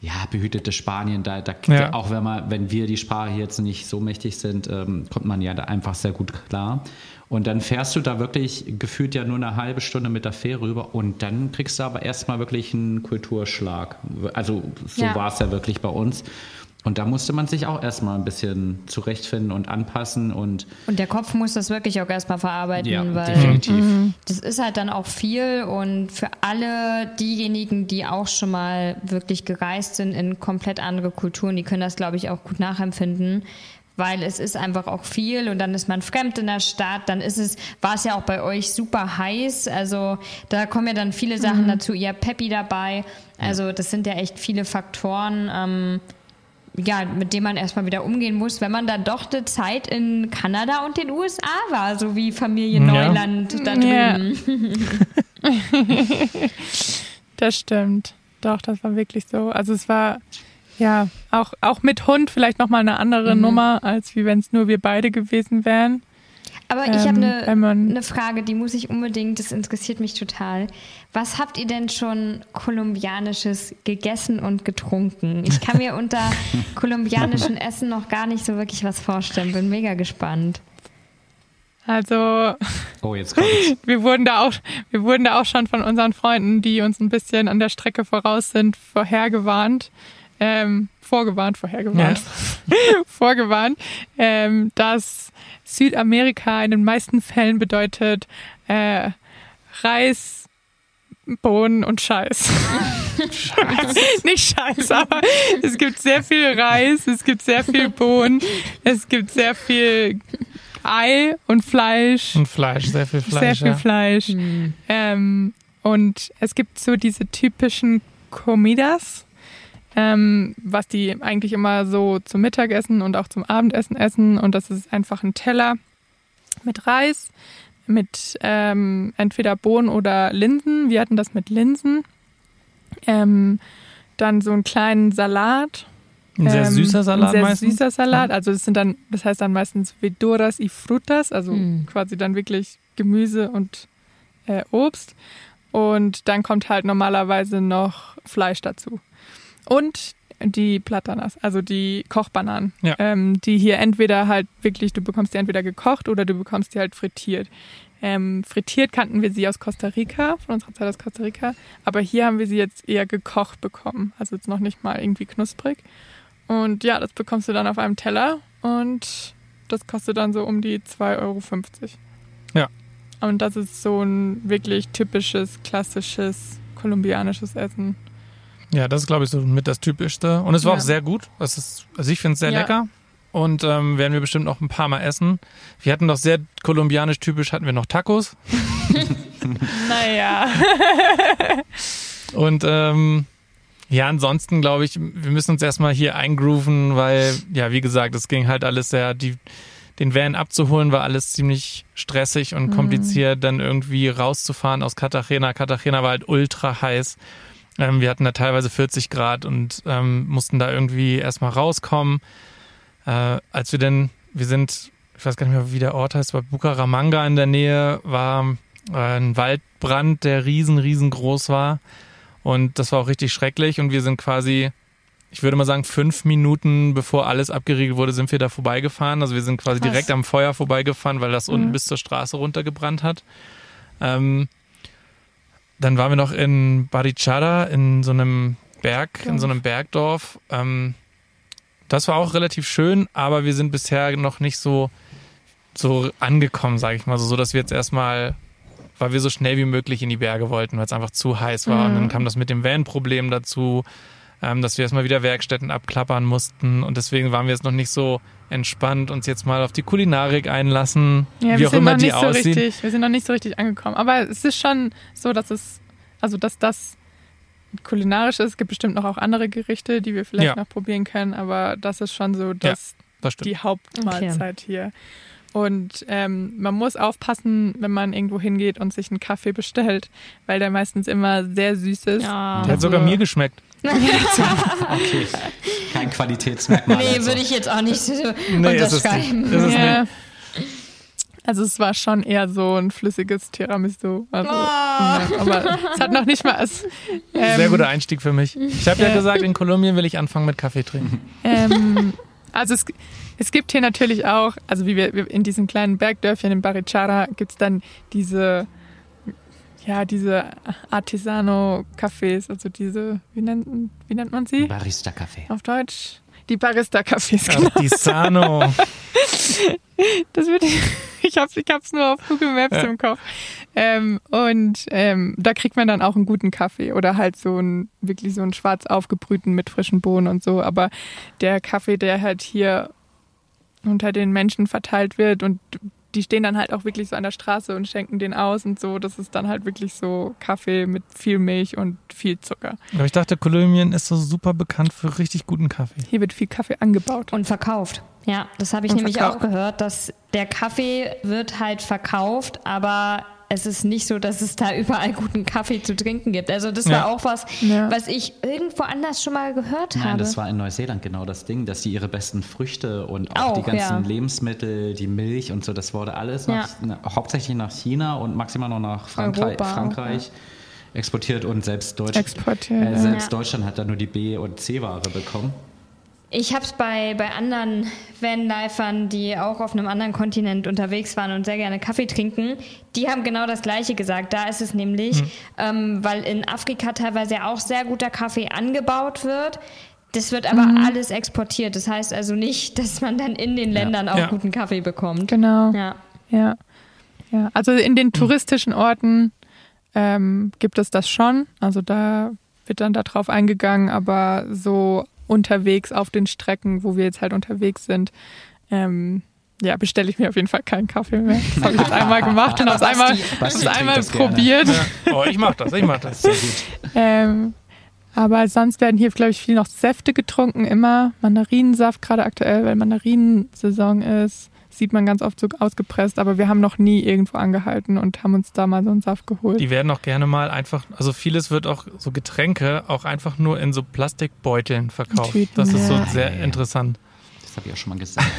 ja, behütete Spanien, da, da ja. auch wenn man, wenn wir die Sprache jetzt nicht so mächtig sind, ähm, kommt man ja da einfach sehr gut klar. Und dann fährst du da wirklich gefühlt ja nur eine halbe Stunde mit der Fähre rüber und dann kriegst du aber erstmal wirklich einen Kulturschlag. Also so ja. war es ja wirklich bei uns. Und da musste man sich auch erstmal ein bisschen zurechtfinden und anpassen und. Und der Kopf muss das wirklich auch erstmal verarbeiten, ja, weil definitiv. Mhm. das ist halt dann auch viel und für alle diejenigen, die auch schon mal wirklich gereist sind in komplett andere Kulturen, die können das, glaube ich, auch gut nachempfinden. Weil es ist einfach auch viel und dann ist man fremd in der Stadt, dann ist es, war es ja auch bei euch super heiß. Also da kommen ja dann viele Sachen mhm. dazu, ihr habt Peppi dabei. Also das sind ja echt viele Faktoren. Ähm, ja, mit dem man erstmal wieder umgehen muss, wenn man dann doch eine Zeit in Kanada und den USA war, so wie Familie Neuland ja. da drüben. Ja. das stimmt. Doch, das war wirklich so. Also es war ja auch, auch mit Hund vielleicht nochmal eine andere mhm. Nummer, als wie wenn es nur wir beide gewesen wären. Aber ich habe eine, ähm, eine Frage, die muss ich unbedingt, das interessiert mich total. Was habt ihr denn schon kolumbianisches gegessen und getrunken? Ich kann mir unter kolumbianischen Essen noch gar nicht so wirklich was vorstellen. Bin mega gespannt. Also, oh, jetzt kommt's. wir wurden da auch, wir wurden da auch schon von unseren Freunden, die uns ein bisschen an der Strecke voraus sind, vorhergewarnt. Ähm, vorgewarnt, vorhergewarnt, ja. vorgewarnt, ähm, dass Südamerika in den meisten Fällen bedeutet äh, Reis, Bohnen und Scheiß. Scheiß. Nicht Scheiß, aber es gibt sehr viel Reis, es gibt sehr viel Bohnen, es gibt sehr viel Ei und Fleisch. Und Fleisch, sehr viel Fleisch. Sehr viel ja. Fleisch. Mhm. Ähm, und es gibt so diese typischen Comidas, ähm, was die eigentlich immer so zum Mittagessen und auch zum Abendessen essen. Und das ist einfach ein Teller mit Reis, mit ähm, entweder Bohnen oder Linsen. Wir hatten das mit Linsen. Ähm, dann so einen kleinen Salat. Ein sehr ähm, süßer Salat ein sehr meistens. süßer Salat. Also das sind dann, das heißt dann meistens Vedoras y Frutas, also mm. quasi dann wirklich Gemüse und äh, Obst. Und dann kommt halt normalerweise noch Fleisch dazu. Und die Platanas, also die Kochbananen, ja. ähm, die hier entweder halt wirklich, du bekommst die entweder gekocht oder du bekommst die halt frittiert. Ähm, frittiert kannten wir sie aus Costa Rica, von unserer Zeit aus Costa Rica, aber hier haben wir sie jetzt eher gekocht bekommen, also jetzt noch nicht mal irgendwie knusprig. Und ja, das bekommst du dann auf einem Teller und das kostet dann so um die 2,50 Euro. Ja. Und das ist so ein wirklich typisches, klassisches kolumbianisches Essen. Ja, das ist, glaube ich, so mit das Typischste. Und es war ja. auch sehr gut. Es ist, also ich finde es sehr ja. lecker. Und ähm, werden wir bestimmt noch ein paar Mal essen. Wir hatten doch sehr kolumbianisch typisch, hatten wir noch Tacos. naja. Und ähm, ja, ansonsten glaube ich, wir müssen uns erstmal hier eingrooven, weil, ja, wie gesagt, es ging halt alles sehr, die, den Van abzuholen war alles ziemlich stressig und mhm. kompliziert, dann irgendwie rauszufahren aus Cartagena. Cartagena war halt ultra heiß. Ähm, wir hatten da teilweise 40 Grad und ähm, mussten da irgendwie erstmal rauskommen. Äh, als wir denn, wir sind, ich weiß gar nicht mehr, wie der Ort heißt, bei Bucaramanga in der Nähe, war äh, ein Waldbrand, der riesen, riesengroß war. Und das war auch richtig schrecklich. Und wir sind quasi, ich würde mal sagen, fünf Minuten bevor alles abgeriegelt wurde, sind wir da vorbeigefahren. Also wir sind quasi Krass. direkt am Feuer vorbeigefahren, weil das unten bis zur Straße runtergebrannt hat. Ähm, dann waren wir noch in Barichara, in so einem Berg, in so einem Bergdorf. Ähm, das war auch relativ schön, aber wir sind bisher noch nicht so, so angekommen, sage ich mal, so, dass wir jetzt erstmal, weil wir so schnell wie möglich in die Berge wollten, weil es einfach zu heiß war. Und dann kam das mit dem Van-Problem dazu, ähm, dass wir erstmal wieder Werkstätten abklappern mussten. Und deswegen waren wir jetzt noch nicht so entspannt, uns jetzt mal auf die Kulinarik einlassen, Ja, wie wir auch sind immer noch die nicht so aussieht. richtig, wir sind noch nicht so richtig angekommen. Aber es ist schon so, dass es, also dass das kulinarisch ist. Es gibt bestimmt noch auch andere Gerichte, die wir vielleicht Ja. noch probieren können, aber das ist schon so das, Das stimmt. die Hauptmahlzeit hier. Und ähm, man muss aufpassen, wenn man irgendwo hingeht und sich einen Kaffee bestellt, weil der meistens immer sehr süß ist. Ja. Der hat sogar Also- mir geschmeckt. Okay. Kein Qualitätsmerkmal. Nee, also. würde ich jetzt auch nicht so Nee, ist es nicht. unterschreiben. Ist es Ja. nicht. Also es war schon eher so ein flüssiges Tiramisu. Also, Oh. ja, aber es hat noch nicht mal. Es, ähm, Sehr guter Einstieg für mich. Ich habe ja Ja. gesagt, in Kolumbien will ich anfangen mit Kaffee trinken. Ähm, also es, es gibt hier natürlich auch, also wie wir, wir in diesen kleinen Bergdörfchen in Barichara gibt es dann diese, ja, diese Artisano-Cafés, also diese, wie nennt, wie nennt man sie Barista-Kaffee. auf Deutsch? Die Barista-Cafés, genau. Artisano. Das wird, ich hab's, ich hab's nur auf Google Maps Ja. im Kopf. Ähm, und ähm, da kriegt man dann auch einen guten Kaffee oder halt so einen, wirklich so einen schwarz aufgebrühten mit frischen Bohnen und so. Aber der Kaffee, der halt hier unter den Menschen verteilt wird und die stehen dann halt auch wirklich so an der Straße und schenken den aus und so. Das ist dann halt wirklich so Kaffee mit viel Milch und viel Zucker. Aber ich dachte, Kolumbien ist so super bekannt für richtig guten Kaffee. Hier wird viel Kaffee angebaut. Und verkauft. Ja, das habe ich Und nämlich verkauft. auch gehört, dass der Kaffee wird halt verkauft, aber es ist nicht so, dass es da überall guten Kaffee zu trinken gibt. Also das war Ja. auch was, Ja. was ich irgendwo anders schon mal gehört Nein, habe. das war in Neuseeland genau das Ding, dass die ihre besten Früchte und auch, Auch, die ganzen ja. Lebensmittel, die Milch und so, das wurde alles Ja. nach, na, hauptsächlich nach China und maximal noch nach Frankreich, Europa Frankreich exportiert und selbst, Deutsch, Exportiert, äh, selbst Ja. Deutschland hat da nur die B- und C-Ware bekommen. Ich habe es bei, bei anderen Vanlifern, die auch auf einem anderen Kontinent unterwegs waren und sehr gerne Kaffee trinken, die haben genau das Gleiche gesagt. Da ist es nämlich, ähm, weil in Afrika teilweise ja auch sehr guter Kaffee angebaut wird. Das wird aber alles exportiert. Das heißt also nicht, dass man dann in den Ländern auch Ja. guten Kaffee bekommt. Genau. Ja. Ja. ja. Also in den touristischen Orten ähm, gibt es das schon. Also da wird dann darauf eingegangen, aber so unterwegs auf den Strecken, wo wir jetzt halt unterwegs sind, ähm, ja, bestelle ich mir auf jeden Fall keinen Kaffee mehr. Das habe ich jetzt einmal gemacht und habe es einmal, Basti einmal das probiert. Oh, ich mach das, ich mach das. Sehr gut. Ähm, aber sonst werden hier, glaube ich, viel noch Säfte getrunken, immer Mandarinensaft, gerade aktuell, weil Mandarinensaison ist. Sieht man ganz oft so ausgepresst, aber wir haben noch nie irgendwo angehalten und haben uns da mal so einen Saft geholt. Die werden auch gerne mal einfach, also vieles wird auch so Getränke auch einfach nur in so Plastikbeuteln verkauft. Tüten, Das ist so ja. sehr interessant. Das habe ich auch schon mal gesagt.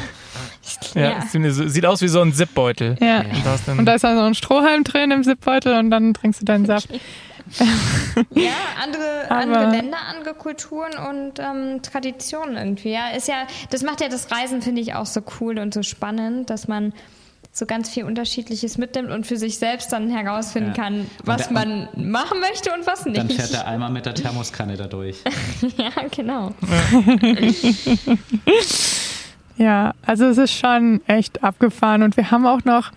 Ja, Ja. es Sieht aus wie so ein Zipbeutel. ja. Und da ist dann, Und da ist dann so ein Strohhalm drin im Zipbeutel und dann trinkst du deinen Saft. Ja, andere, andere Länder, andere Kulturen und ähm, Traditionen irgendwie. Ja, ist ja, das macht ja das Reisen, finde ich, auch so cool und so spannend, dass man so ganz viel Unterschiedliches mitnimmt und für sich selbst dann herausfinden Ja. kann, was der- man machen möchte und was nicht. Dann fährt der Eimer mit der Thermoskanne da durch. ja, genau. Ja, also es ist schon echt abgefahren und wir haben auch noch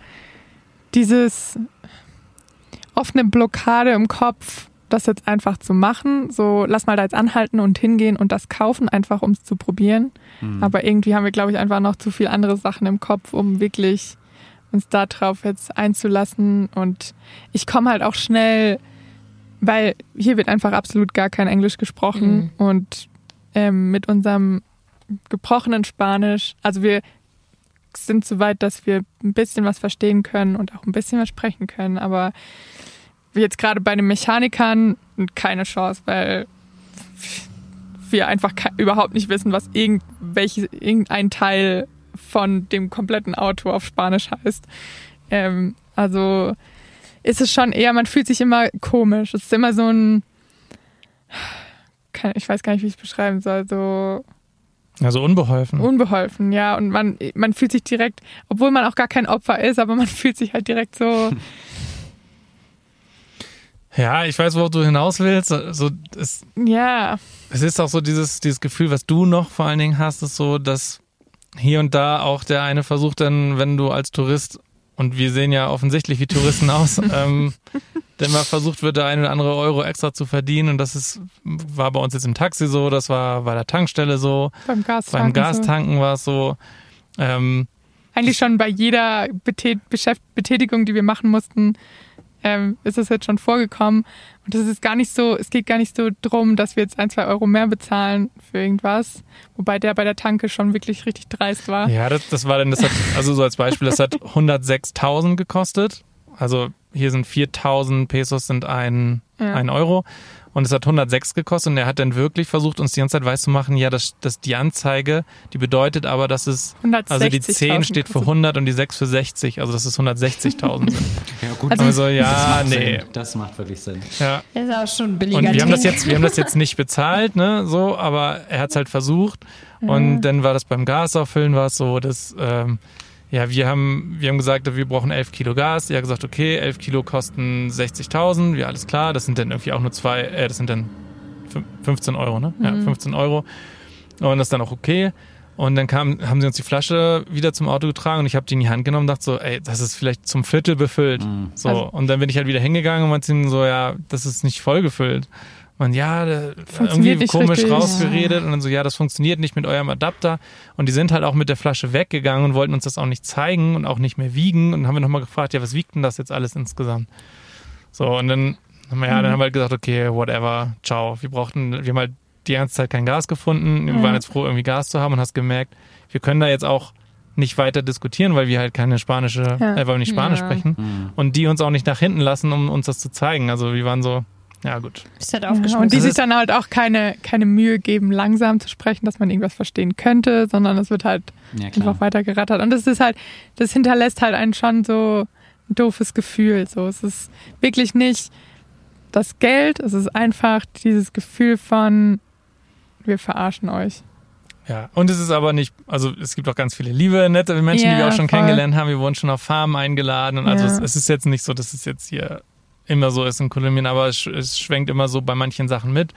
dieses offene Blockade im Kopf, das jetzt einfach zu machen. So, lass mal da jetzt anhalten und hingehen und das kaufen, einfach um es zu probieren. Aber irgendwie haben wir, glaube ich, einfach noch zu viel andere Sachen im Kopf, um wirklich uns darauf jetzt einzulassen. Und ich komme halt auch schnell, weil hier wird einfach absolut gar kein Englisch gesprochen und ähm, mit unserem gebrochenen Spanisch, also wir sind so weit, dass wir ein bisschen was verstehen können und auch ein bisschen was sprechen können, aber jetzt gerade bei den Mechanikern keine Chance, weil wir einfach überhaupt nicht wissen, was irgendwelche, irgendein Teil von dem kompletten Auto auf Spanisch heißt. Ähm, also ist es schon eher, man fühlt sich immer komisch. Es ist immer so ein, ich weiß gar nicht, wie ich es beschreiben soll, so also unbeholfen. Unbeholfen, ja. Und man, man fühlt sich direkt, obwohl man auch gar kein Opfer ist, aber man fühlt sich halt direkt so. Ja, ich weiß, worauf du hinaus willst. So, es, ja. Es ist auch so dieses, dieses Gefühl, was du noch vor allen Dingen hast, ist so, dass hier und da auch der eine versucht dann, wenn du als Tourist, und wir sehen ja offensichtlich wie Touristen aus, ähm, denn mal versucht wird, der eine oder andere Euro extra zu verdienen. Und das ist, war bei uns jetzt im Taxi so, das war bei der Tankstelle so. Beim Gastanken. Beim Gastanken so. war es so. Ähm, Eigentlich schon bei jeder Betätigung, die wir machen mussten, ähm, ist es jetzt schon vorgekommen. Und das ist gar nicht so, es geht gar nicht so drum, dass wir jetzt ein, zwei Euro mehr bezahlen für irgendwas. Wobei der bei der Tanke schon wirklich richtig dreist war. Ja, das, das war dann, das hat, also so als Beispiel, das hat 106.000 gekostet. Also hier sind 4000 Pesos sind ein, ja. ein Euro. Und es hat 106 gekostet und er hat dann wirklich versucht, uns die ganze Zeit weiszumachen, ja, dass, dass die Anzeige, die bedeutet aber, dass es, also die 10 steht für 100 und die 6 für 60, also dass es 160.000 sind. Ja, gut. Also, also ja, das nee. Sinn. Das macht wirklich Sinn. Ja. Das ist auch schon billiger. Und wir haben das jetzt, wir haben das jetzt nicht bezahlt, ne, so, aber er hat es halt versucht. Und dann war das beim Gas auffüllen, war es so, dass, ähm, ja, wir haben, wir haben gesagt, wir brauchen 11 Kilo Gas. Er hat gesagt, okay, 11 Kilo kosten 60.000. Ja, alles klar. Das sind dann irgendwie auch nur zwei, äh, das sind dann 15 Euro, ne? Ja, 15 mhm. Euro. Und das ist dann auch okay. Und dann kam, haben sie uns die Flasche wieder zum Auto getragen und ich habe die in die Hand genommen und dachte so, ey, das ist vielleicht zum Viertel befüllt. Mhm. So. Also, und dann bin ich halt wieder hingegangen und meinte ihnen so, ja, das ist nicht voll gefüllt man, ja, irgendwie komisch richtig, rausgeredet ja. und dann so, ja, das funktioniert nicht mit eurem Adapter. Und die sind halt auch mit der Flasche weggegangen und wollten uns das auch nicht zeigen und auch nicht mehr wiegen. Und dann haben wir nochmal gefragt, ja, was wiegt denn das jetzt alles insgesamt? So, und dann haben wir, ja, dann haben wir halt gesagt, okay, whatever, ciao. Wir brauchten, wir haben halt die ganze Zeit kein Gas gefunden. Wir waren jetzt froh, irgendwie Gas zu haben und hast gemerkt, wir können da jetzt auch nicht weiter diskutieren, weil wir halt keine spanische, ja. äh, weil wir nicht Spanisch ja. sprechen. Mhm. Und die uns auch nicht nach hinten lassen, um uns das zu zeigen. Also wir waren so, ja, gut. Ist halt aufgeschmissen. und die sich dann halt auch keine, keine Mühe geben, langsam zu sprechen, dass man irgendwas verstehen könnte, sondern es wird halt ja, einfach weiter gerattert. Und das ist halt, das hinterlässt halt einen schon so ein doofes Gefühl. So, es ist wirklich nicht das Geld, es ist einfach dieses Gefühl von, wir verarschen euch. Ja, und es ist aber nicht, also es gibt auch ganz viele liebe, nette Menschen, ja, die wir auch schon voll. kennengelernt haben. Wir wurden schon auf Farmen eingeladen und also es, es, ist jetzt nicht so, dass es jetzt hier immer so ist in Kolumbien, aber es, es schwenkt immer so bei manchen Sachen mit.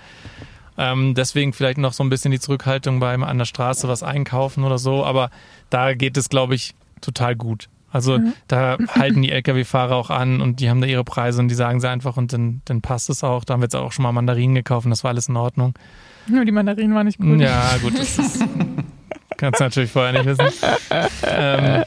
Ähm, deswegen vielleicht noch so ein bisschen die Zurückhaltung beim an der Straße was einkaufen oder so, aber da geht es, glaube ich, total gut. Also mhm. da halten die Lkw-Fahrer auch an und die haben da ihre Preise und die sagen sie einfach und dann, dann passt es auch. Da haben wir jetzt auch schon mal Mandarinen gekauft und das war alles in Ordnung. Nur die Mandarinen waren nicht gut. Ja, gut, das ist, kannst du natürlich vorher nicht wissen. Ähm,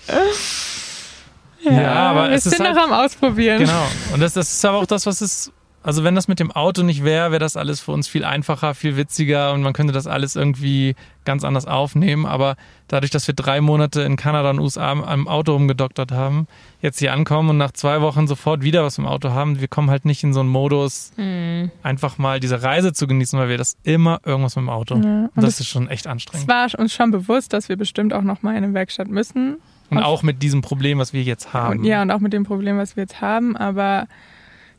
ja, ja aber wir es sind ist halt, noch am Ausprobieren. Genau. Und das, das ist aber auch das, was es also wenn das mit dem Auto nicht wäre, wäre das alles für uns viel einfacher, viel witziger und man könnte das alles irgendwie ganz anders aufnehmen. Aber dadurch, dass wir drei Monate in Kanada und USA am Auto rumgedoktert haben, jetzt hier ankommen und nach zwei Wochen sofort wieder was im Auto haben, wir kommen halt nicht in so einen Modus, mhm. einfach mal diese Reise zu genießen, weil wir das immer irgendwas mit dem Auto. Ja, und, und das, das ist schon echt anstrengend. Es war uns schon bewusst, dass wir bestimmt auch noch mal in eine Werkstatt müssen und, auch mit diesem Problem, was wir jetzt haben. Und, ja, und auch mit dem Problem, was wir jetzt haben. Aber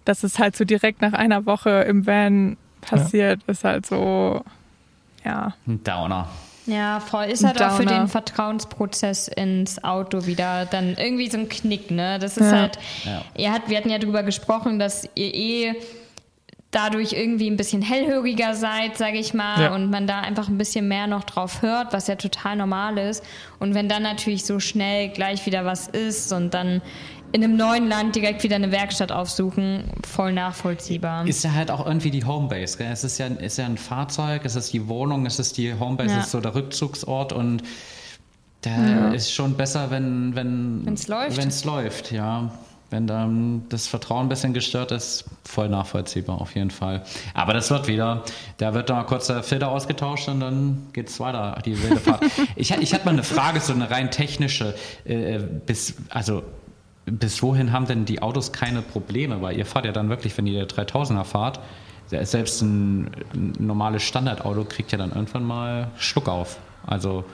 dass es halt so direkt nach einer Woche im Van passiert, ja. ist halt so, ja. Ein Downer. Ja, voll. Ist halt auch für den Vertrauensprozess ins Auto wieder dann irgendwie so ein Knick, ne? Das ist ja. halt, ja. Ihr hat, wir hatten ja drüber gesprochen, dass ihr eh dadurch irgendwie ein bisschen hellhöriger seid, sage ich mal, ja. und man da einfach ein bisschen mehr noch drauf hört, was ja total normal ist. Und wenn dann natürlich so schnell gleich wieder was ist und dann in einem neuen Land direkt wieder eine Werkstatt aufsuchen, voll nachvollziehbar. Ist ja halt auch irgendwie die Homebase. Gell? Es ist ja, ist ja ein Fahrzeug, es ist die Wohnung, es ist die Homebase, ja. es ist so der Rückzugsort und der ja. ist schon besser, wenn wenn es läuft. Wenn's läuft, ja. Wenn dann das Vertrauen ein bisschen gestört ist, voll nachvollziehbar auf jeden Fall. Aber das wird wieder, da wird noch kurz der Filter ausgetauscht und dann geht es weiter, die wilde Fahrt. ich, ich hatte mal eine Frage, so eine rein technische, äh, bis, also bis wohin haben denn die Autos keine Probleme? Weil ihr fahrt ja dann wirklich, wenn ihr 3000er fahrt, selbst ein, ein normales Standardauto kriegt ja dann irgendwann mal Schluck auf. Also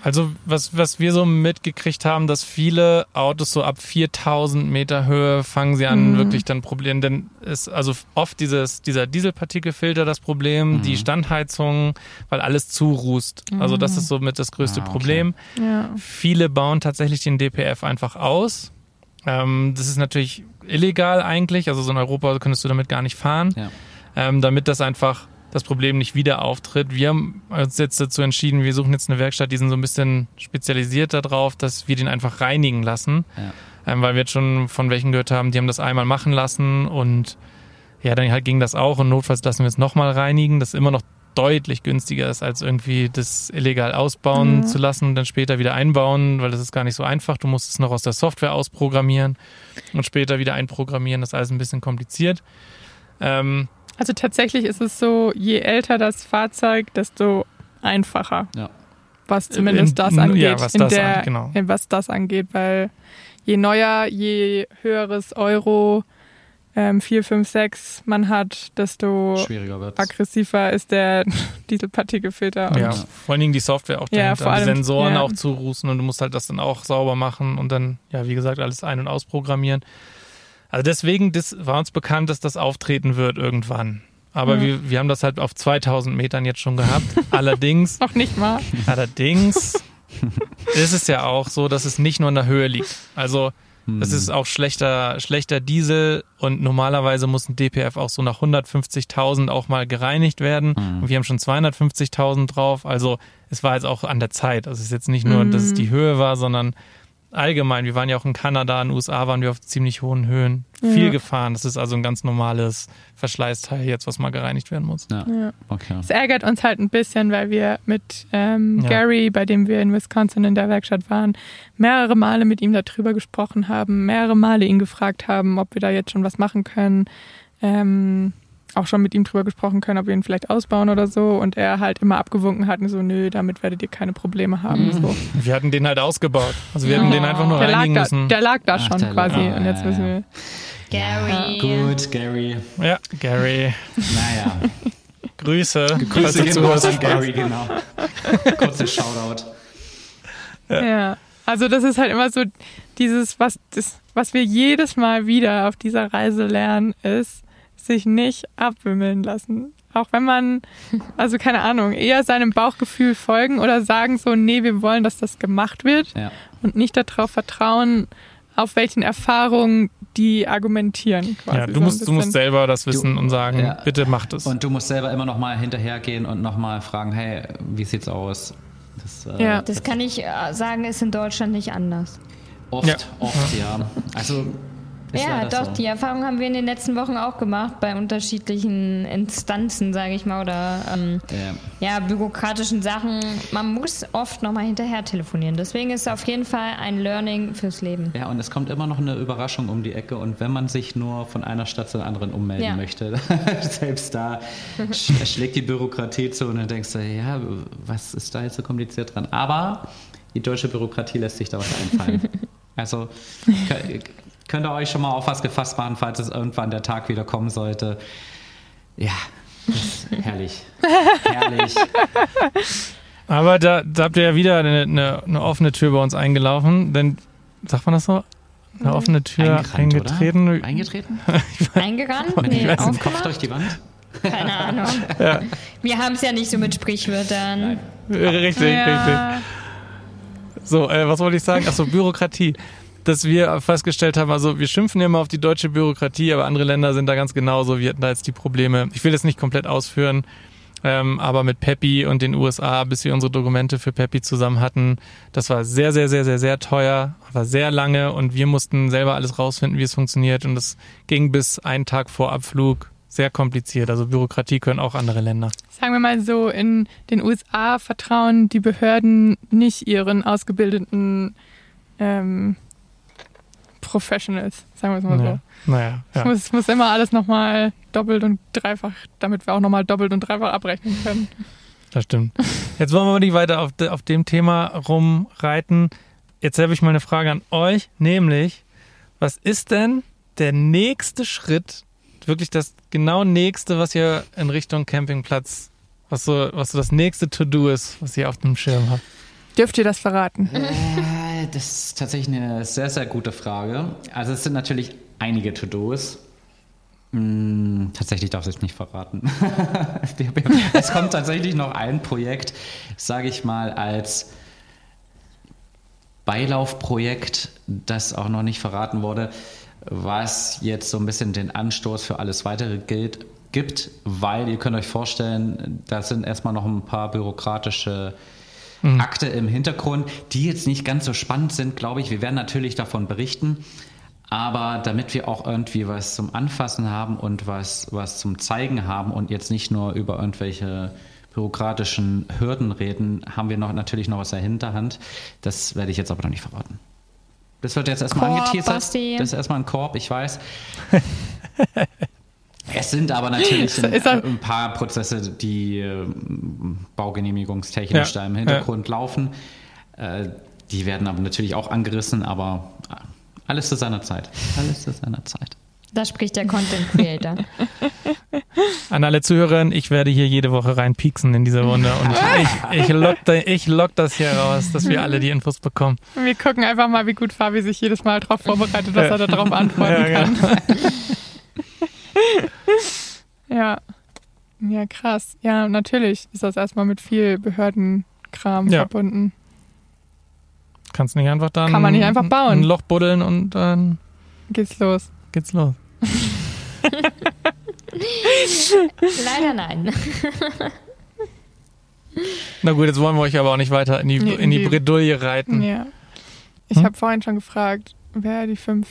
Also was, was wir so mitgekriegt haben, dass viele Autos so ab 4000 Meter Höhe fangen sie an, Mhm. wirklich dann Probleme. Denn ist also oft dieses, dieser Dieselpartikelfilter das Problem, Mhm. die Standheizung, weil alles zurußt. Also das ist somit das größte Ah, okay. Problem. Ja. Viele bauen tatsächlich den DPF einfach aus. Ähm, das ist natürlich illegal eigentlich. Also so in Europa könntest du damit gar nicht fahren Ja. ähm, damit das einfach das Problem nicht wieder auftritt. Wir haben uns jetzt dazu entschieden, wir suchen jetzt eine Werkstatt, die sind so ein bisschen spezialisiert darauf, dass wir den einfach reinigen lassen, Ja. ähm, weil wir jetzt schon von welchen gehört haben, die haben das einmal machen lassen und ja, dann halt ging das auch und notfalls lassen wir es nochmal reinigen, das immer noch deutlich günstiger ist, als irgendwie das illegal ausbauen Ja. zu lassen und dann später wieder einbauen, weil das ist gar nicht so einfach. Du musst es noch aus der Software ausprogrammieren und später wieder einprogrammieren. Das ist alles ein bisschen kompliziert. Ähm, Also tatsächlich ist es so, je älter das Fahrzeug, desto einfacher. Ja. Was zumindest In- das ja, angeht. was in das der, angeht, genau. was das angeht, weil je neuer, je höheres Euro ähm, 4, 5, 6 man hat, desto aggressiver ist der Dieselpartikelfilter. Ja, vor allen Dingen die Software auch Ja, dahinter, vor die allem, Sensoren ja. auch zurufen und du musst halt das dann auch sauber machen und dann, ja, wie gesagt, alles ein- und ausprogrammieren. Also deswegen, das war uns bekannt, dass das auftreten wird irgendwann. Aber Ja. wir, wir haben das halt auf 2000 Metern jetzt schon gehabt. allerdings, noch nicht mal. allerdings ist es ja auch so, dass es nicht nur in der Höhe liegt. Also Hm. das ist auch schlechter, schlechter Diesel und normalerweise muss ein DPF auch so nach 150.000 auch mal gereinigt werden. Mhm. Und wir haben schon 250.000 drauf. Also es war jetzt auch an der Zeit. Also es ist jetzt nicht nur, dass es die Höhe war, sondern allgemein. Wir waren ja auch in Kanada, in den USA waren wir auf ziemlich hohen Höhen. Viel Ja. gefahren. Das ist also ein ganz normales Verschleißteil jetzt, was mal gereinigt werden muss. Ja. Ja. Okay. Es ärgert uns halt ein bisschen, weil wir mit ähm, Ja. Gary, bei dem wir in Wisconsin in der Werkstatt waren, mehrere Male mit ihm darüber gesprochen haben, mehrere Male ihn gefragt haben, ob wir da jetzt schon was machen können. Ähm, auch schon mit ihm drüber gesprochen können, ob wir ihn vielleicht ausbauen oder so. Und er halt immer abgewunken hat und so, nö, damit werdet ihr keine Probleme haben. Mhm. So. Wir hatten den halt ausgebaut. Also wir Ja. hätten den einfach nur Der, lag reinigen da, müssen. der lag da Ach, schon lag- quasi. und jetzt ja, müssen ja. wir. Gary. Gut, Gary. Ja, Gary. Naja. Grüße. Grüße gehen raus an Gary, genau. Kurzes Shoutout. Ja. Also das ist halt immer so dieses, was, das, was wir jedes Mal wieder auf dieser Reise lernen, ist, sich nicht abwimmeln lassen. Auch wenn man, also keine Ahnung, eher seinem Bauchgefühl folgen oder sagen so, nee, wir wollen, dass das gemacht wird Ja. und nicht darauf vertrauen, auf welchen Erfahrungen die argumentieren. Quasi Ja, so du ein musst, du musst selber das wissen und sagen, ja. bitte macht es. Und du musst selber immer noch mal hinterhergehen und noch mal fragen, hey, wie sieht's aus? Das, äh, Ja. Das kann ich äh, sagen, ist in Deutschland nicht anders. Oft, Ja. oft, ja. Also ist ja, doch, so. die Erfahrung haben wir in den letzten Wochen auch gemacht bei unterschiedlichen Instanzen, sage ich mal, oder ähm, Ja. ja, bürokratischen Sachen. Man muss oft nochmal hinterher telefonieren. Deswegen ist es auf jeden Fall ein Learning fürs Leben. Ja, und es kommt immer noch eine Überraschung um die Ecke. Und wenn man sich nur von einer Stadt zur anderen ummelden Ja. möchte, selbst da sch schlägt die Bürokratie zu und dann denkst du, ja, was ist da jetzt so kompliziert dran? Aber die deutsche Bürokratie lässt sich da was einfallen. Also könnt ihr euch schon mal auf was gefasst machen, falls es irgendwann der Tag wieder kommen sollte. Ja, das ist herrlich. herrlich. Aber da, da habt ihr ja wieder eine, eine, eine offene Tür bei uns eingelaufen, denn, sagt man das so? Eine offene Tür Eingerannt, eingetreten. Oder? Eingetreten? Eingerannt? Nee, Kopf durch die Wand? Keine Ahnung. Wir haben es ja nicht so mit Sprichwörtern. Richtig, richtig. Ja, So, äh, was wollte ich sagen? Achso, Bürokratie. Dass wir festgestellt haben, also wir schimpfen immer auf die deutsche Bürokratie, aber andere Länder sind da ganz genauso. Wir hatten da jetzt die Probleme. Ich will das nicht komplett ausführen, ähm, aber mit Peppy und den USA, bis wir unsere Dokumente für Peppy zusammen hatten, das war sehr, sehr, sehr, sehr, sehr teuer, war sehr lange und wir mussten selber alles rausfinden, wie es funktioniert und das ging bis einen Tag vor Abflug. Sehr kompliziert. Also Bürokratie können auch andere Länder. sagen wir mal so, in den USA vertrauen die Behörden nicht ihren ausgebildeten ähm, Professionals, sagen wir es mal so. Ja. Naja, Es ja. muss, es muss immer alles nochmal doppelt und dreifach, damit wir auch nochmal doppelt und dreifach abrechnen können. Das stimmt. Jetzt wollen wir nicht weiter auf, de, auf dem Thema rumreiten. Jetzt habe ich mal eine Frage an euch, nämlich, was ist denn der nächste Schritt, wirklich das genau nächste, was ihr in Richtung Campingplatz, was so, was so das nächste To-Do ist, was ihr auf dem Schirm habt? Dürft ihr das verraten? Äh, das ist tatsächlich eine sehr, sehr gute Frage. Also es sind natürlich einige To-Dos. Hm, tatsächlich darf ich es nicht verraten. es kommt tatsächlich noch ein Projekt, sage ich mal, als Beilaufprojekt, das auch noch nicht verraten wurde, was jetzt so ein bisschen den Anstoß für alles weitere gilt, gibt, weil ihr könnt euch vorstellen, da sind erstmal noch ein paar bürokratische mhm. Akte im Hintergrund, die jetzt nicht ganz so spannend sind, glaube ich. Wir werden natürlich davon berichten. Aber damit wir auch irgendwie was zum Anfassen haben und was, was zum Zeigen haben und jetzt nicht nur über irgendwelche bürokratischen Hürden reden, haben wir noch natürlich noch was in der Hinterhand. Das werde ich jetzt aber noch nicht verraten. Das wird jetzt erstmal angeteasert. Das ist erstmal ein Korb, ich weiß. es sind aber natürlich ein, ein, paar Prozesse, die äh, baugenehmigungstechnisch ja, da im Hintergrund ja. laufen. Äh, die werden aber natürlich auch angerissen, aber äh, alles zu seiner Zeit. Alles zu seiner Zeit. Da spricht der Content Creator. An alle Zuhörer, ich werde hier jede Woche reinpieksen in diese Runde und ich, ich, lock, ich lock das hier raus, dass wir alle die Infos bekommen. Wir gucken einfach mal, wie gut Fabi sich jedes Mal darauf vorbereitet, dass er darauf antworten ja, kann. ja. Ja, krass. Ja, natürlich ist das erstmal mit viel Behördenkram ja. verbunden. Kannst nicht einfach dann. Kann man nicht einfach bauen. Ein Loch buddeln und dann. Geht's los. Geht's los. Leider nein. Na gut, jetzt wollen wir euch aber auch nicht weiter in die, nee, in die Bredouille reiten. Ja. Ich hm? habe vorhin schon gefragt, wer die fünf.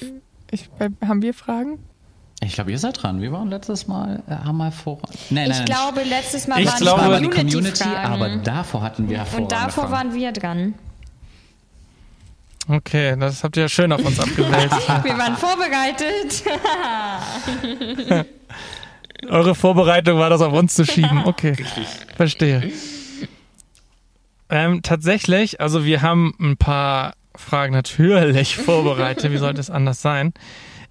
Ich, haben wir Fragen? Ich glaube, ihr seid dran. Wir waren letztes Mal, äh, haben mal vor. Nein, nein, ich glaube, letztes Mal ich waren glaube, die Community, aber davor hatten wir Und davor waren wir dran. Okay, das habt ihr ja schön auf uns abgewälzt. wir waren vorbereitet. Eure Vorbereitung war das auf uns zu schieben. Okay, verstehe. Ähm, tatsächlich, also wir haben ein paar Fragen natürlich vorbereitet. Wie sollte es anders sein?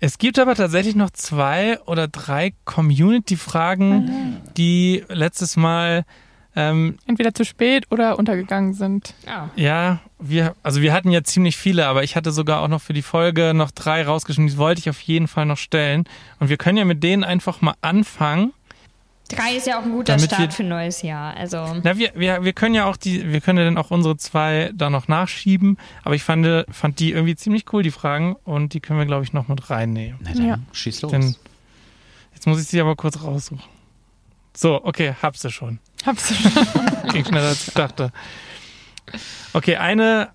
Es gibt aber tatsächlich noch zwei oder drei Community-Fragen, die letztes Mal ähm, entweder zu spät oder untergegangen sind. Ja. ja, wir, also wir hatten ja ziemlich viele, aber ich hatte sogar auch noch für die Folge noch drei rausgeschrieben. Die wollte ich auf jeden Fall noch stellen. Und wir können ja mit denen einfach mal anfangen. Drei ist ja auch ein guter Start wir, für ein neues Jahr. Also. Na, wir, wir, wir können ja auch die, wir können ja dann auch unsere zwei da noch nachschieben. Aber ich fand, fand die irgendwie ziemlich cool, die Fragen. Und die können wir, glaube ich, noch mit reinnehmen. Na dann, ja. schieß los. Denn, jetzt muss ich sie aber kurz raussuchen. So, okay, hab's du schon. Hab's du schon. Ging schneller als ich dachte. Okay, eine,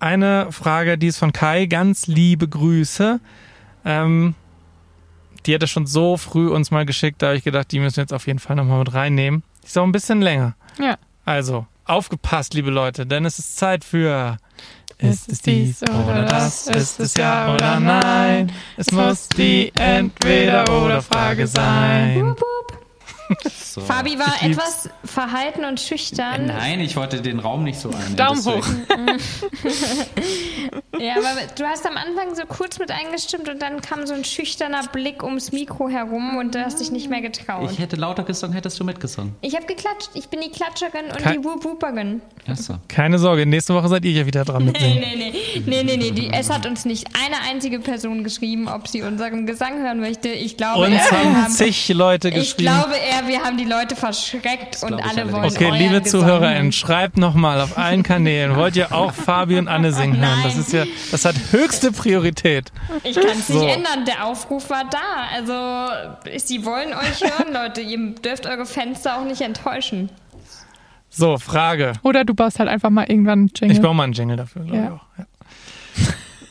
eine Frage, die ist von Kai. Ganz liebe Grüße. Ähm, die hat er schon so früh uns mal geschickt, da habe ich gedacht, die müssen wir jetzt auf jeden Fall nochmal mit reinnehmen. Die ist auch ein bisschen länger. Ja. Also, aufgepasst, liebe Leute, denn es ist Zeit für ist es dies oder das? Ist es ja oder nein? Es muss die Entweder-oder-Frage sein. Wup, wup. So. Fabi war etwas verhalten und schüchtern. Nein, ich wollte den Raum nicht so ein. Daumen hoch. ja, aber du hast am Anfang so kurz mit eingestimmt und dann kam so ein schüchterner Blick ums Mikro herum und du hast dich nicht mehr getraut. Ich hätte lauter gesungen, hättest du mitgesungen. Ich habe geklatscht. Ich bin die Klatscherin und Ke die Whoop-Whooperin. So. Keine Sorge, nächste Woche seid ihr ja wieder dran mit Nee, nee, nee. nee, nee, nee. Die, es hat uns nicht eine einzige Person geschrieben, ob sie unseren Gesang hören möchte. Ich glaube, uns haben zig Leute geschrieben. Ich glaube, er wir haben die Leute verschreckt und alle wollen Okay, liebe ZuhörerInnen, schreibt nochmal auf allen Kanälen. Wollt ihr auch Fabi und Anne singen hören? Das ist ja, das hat höchste Priorität. Ich kann es so. nicht ändern. Der Aufruf war da. Also, sie wollen euch hören, Leute. Ihr dürft eure Fenster auch nicht enttäuschen. So, Frage. Oder du baust halt einfach mal irgendwann einen Jingle. Ich baue mal einen Jingle dafür, glaube ja. ich auch. Ja.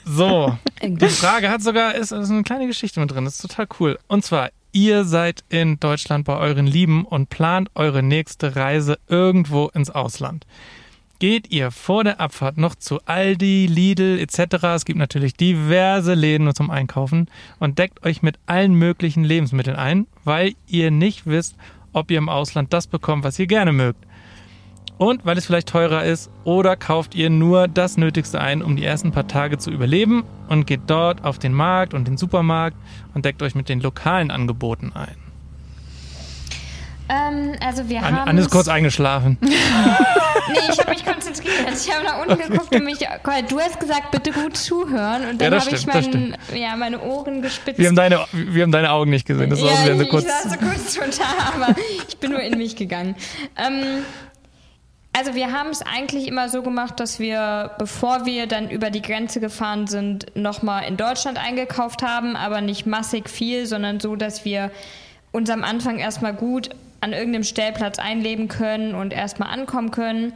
So, die Frage hat sogar, ist, ist eine kleine Geschichte mit drin. Das ist total cool. Und zwar, ihr seid in Deutschland bei euren Lieben und plant eure nächste Reise irgendwo ins Ausland. Geht ihr vor der Abfahrt noch zu Aldi, Lidl etc. Es gibt natürlich diverse Läden zum Einkaufen und deckt euch mit allen möglichen Lebensmitteln ein, weil ihr nicht wisst, ob ihr im Ausland das bekommt, was ihr gerne mögt und weil es vielleicht teurer ist oder kauft ihr nur das Nötigste ein, um die ersten paar Tage zu überleben und geht dort auf den Markt und den Supermarkt und deckt euch mit den lokalen Angeboten ein. Ähm, also wir An, haben. Anne ist kurz eingeschlafen. nee, ich habe mich konzentriert. Also ich habe nach unten geguckt und mich, du hast gesagt, bitte gut zuhören und dann Ja, habe ich mein, ja, meine Ohren gespitzt. Wir haben deine, wir haben deine Augen nicht gesehen. Das war ja, so ich, kurz. ich saß so kurz drunter, aber ich bin nur in mich gegangen. Ähm, also wir haben es eigentlich immer so gemacht, dass wir, bevor wir dann über die Grenze gefahren sind, nochmal in Deutschland eingekauft haben, aber nicht massig viel, sondern so, dass wir uns am Anfang erstmal gut an irgendeinem Stellplatz einleben können und erstmal ankommen können.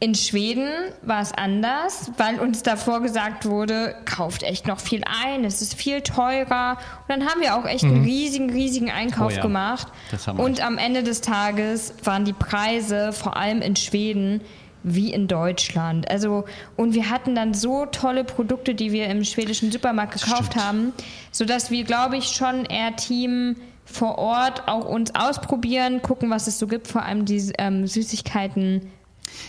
In Schweden war es anders, weil uns davor gesagt wurde, kauft echt noch viel ein, es ist viel teurer. Und dann haben wir auch echt einen riesigen, riesigen Einkauf Oh ja, gemacht. Und am Ende des Tages waren die Preise, vor allem in Schweden, wie in Deutschland. Also, und wir hatten dann so tolle Produkte, die wir im schwedischen Supermarkt gekauft Stimmt. haben, sodass wir, glaube ich, schon eher Team vor Ort auch uns ausprobieren, gucken, was es so gibt, vor allem die ähm, Süßigkeiten.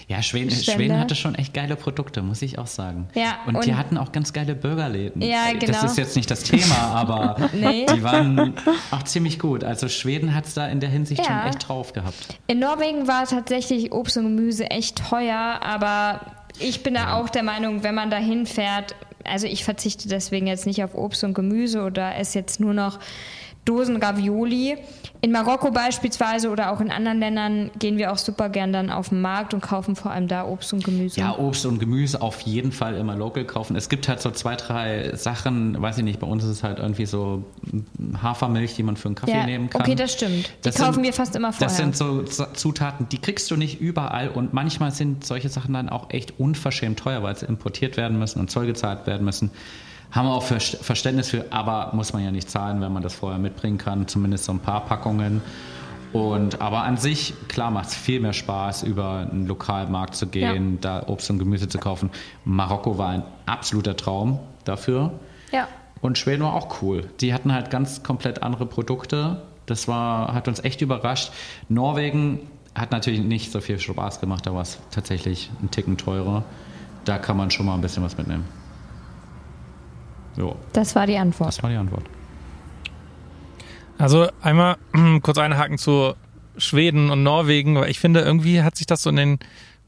Ja, Schweden. Schweden hatte schon echt geile Produkte, muss ich auch sagen. Ja, und, die und- hatten auch ganz geile Burgerläden. Ja, Das genau. ist jetzt nicht das Thema, aber Nee. die waren auch ziemlich gut. Also Schweden hat es da in der Hinsicht Ja. schon echt drauf gehabt. In Norwegen war tatsächlich Obst und Gemüse echt teuer, aber ich bin da auch der Meinung, wenn man da hinfährt, also ich verzichte deswegen jetzt nicht auf Obst und Gemüse oder esse jetzt nur noch Dosen Ravioli. In Marokko beispielsweise oder auch in anderen Ländern gehen wir auch super gern dann auf den Markt und kaufen vor allem da Obst und Gemüse. Ja, Obst und Gemüse auf jeden Fall immer local kaufen. Es gibt halt so zwei, drei Sachen, weiß ich nicht, bei uns ist es halt irgendwie so Hafermilch, die man für einen Kaffee Ja, nehmen kann. okay, das stimmt. Die Das kaufen sind- wir fast immer vorher. Das sind so Zutaten, die kriegst du nicht überall und manchmal sind solche Sachen dann auch echt unverschämt teuer, weil sie importiert werden müssen und Zoll gezahlt werden müssen. Haben wir auch Ver- Verständnis für, aber muss man ja nicht zahlen, wenn man das vorher mitbringen kann, zumindest so ein paar Packungen. Und, aber an sich, klar, macht es viel mehr Spaß, über einen Lokalmarkt zu gehen, da Obst und Gemüse zu kaufen. Marokko war ein absoluter Traum dafür. ja. Und Schweden war auch cool. Die hatten halt ganz komplett andere Produkte. Das war, hat uns echt überrascht. Norwegen hat natürlich nicht so viel Spaß gemacht, da war es tatsächlich ein Ticken teurer. Da kann man schon mal ein bisschen was mitnehmen. So, Das war die Antwort. das war die Antwort. Also einmal kurz einhaken zu Schweden und Norwegen, weil ich finde, irgendwie hat sich das so in den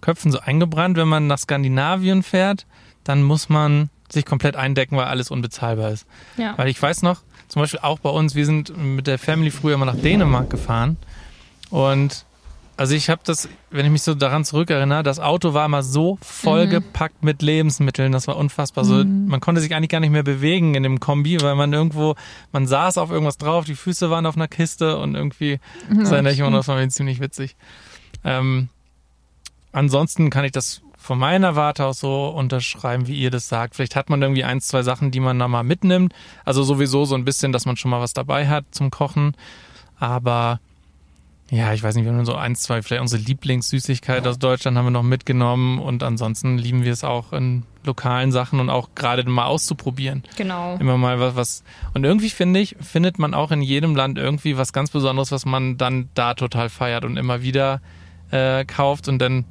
Köpfen so eingebrannt, wenn man nach Skandinavien fährt, dann muss man sich komplett eindecken, weil alles unbezahlbar ist. Ja. Weil ich weiß noch, zum Beispiel auch bei uns, wir sind mit der Family früher immer nach Dänemark gefahren und also ich habe das, wenn ich mich so daran zurückerinnere, das Auto war immer so vollgepackt mit Lebensmitteln, das war unfassbar. So, man konnte sich eigentlich gar nicht mehr bewegen in dem Kombi, weil man irgendwo, man saß auf irgendwas drauf, die Füße waren auf einer Kiste und irgendwie, erinnere ich immer noch, das war mir ziemlich witzig. Ähm, ansonsten kann ich das von meiner Warte aus so unterschreiben, wie ihr das sagt. Vielleicht hat man irgendwie ein, zwei Sachen, die man da mal mitnimmt. Also sowieso so ein bisschen, dass man schon mal was dabei hat zum Kochen. Aber ja, ich weiß nicht, wir haben so eins, zwei, vielleicht unsere Lieblingssüßigkeit aus Deutschland haben wir noch mitgenommen und ansonsten lieben wir es auch in lokalen Sachen und auch gerade mal auszuprobieren. Genau. Immer mal was, was. Und irgendwie finde ich, findet man auch in jedem Land irgendwie was ganz Besonderes, was man dann da total feiert und immer wieder äh, kauft und dann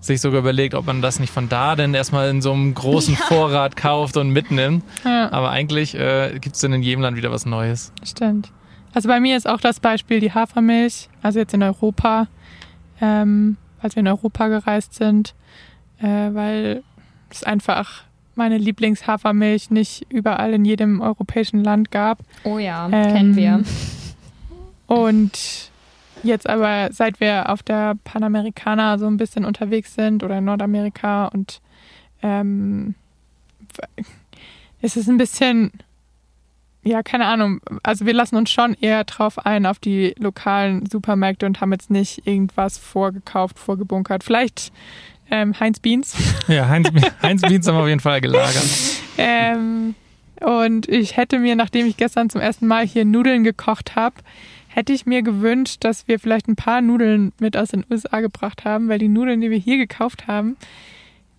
sich sogar überlegt, ob man das nicht von da denn erstmal in so einem großen Vorrat kauft und mitnimmt. Ja. Aber eigentlich äh, gibt es dann in jedem Land wieder was Neues. Stimmt. Also bei mir ist auch das Beispiel die Hafermilch, also jetzt in Europa, ähm, als wir in Europa gereist sind, äh, weil es einfach meine Lieblingshafermilch nicht überall in jedem europäischen Land gab. Oh ja, Ähm, kennen wir. Und jetzt aber, seit wir auf der Panamericana so ein bisschen unterwegs sind oder in Nordamerika und ähm, ist es ein bisschen, ja, keine Ahnung, also wir lassen uns schon eher drauf ein auf die lokalen Supermärkte und haben jetzt nicht irgendwas vorgekauft, vorgebunkert. Vielleicht ähm, Heinz Beans. Ja, Heinz, Heinz Beans haben wir auf jeden Fall gelagert. Ähm, und ich hätte mir, nachdem ich gestern zum ersten Mal hier Nudeln gekocht habe, hätte ich mir gewünscht, dass wir vielleicht ein paar Nudeln mit aus den USA gebracht haben, weil die Nudeln, die wir hier gekauft haben,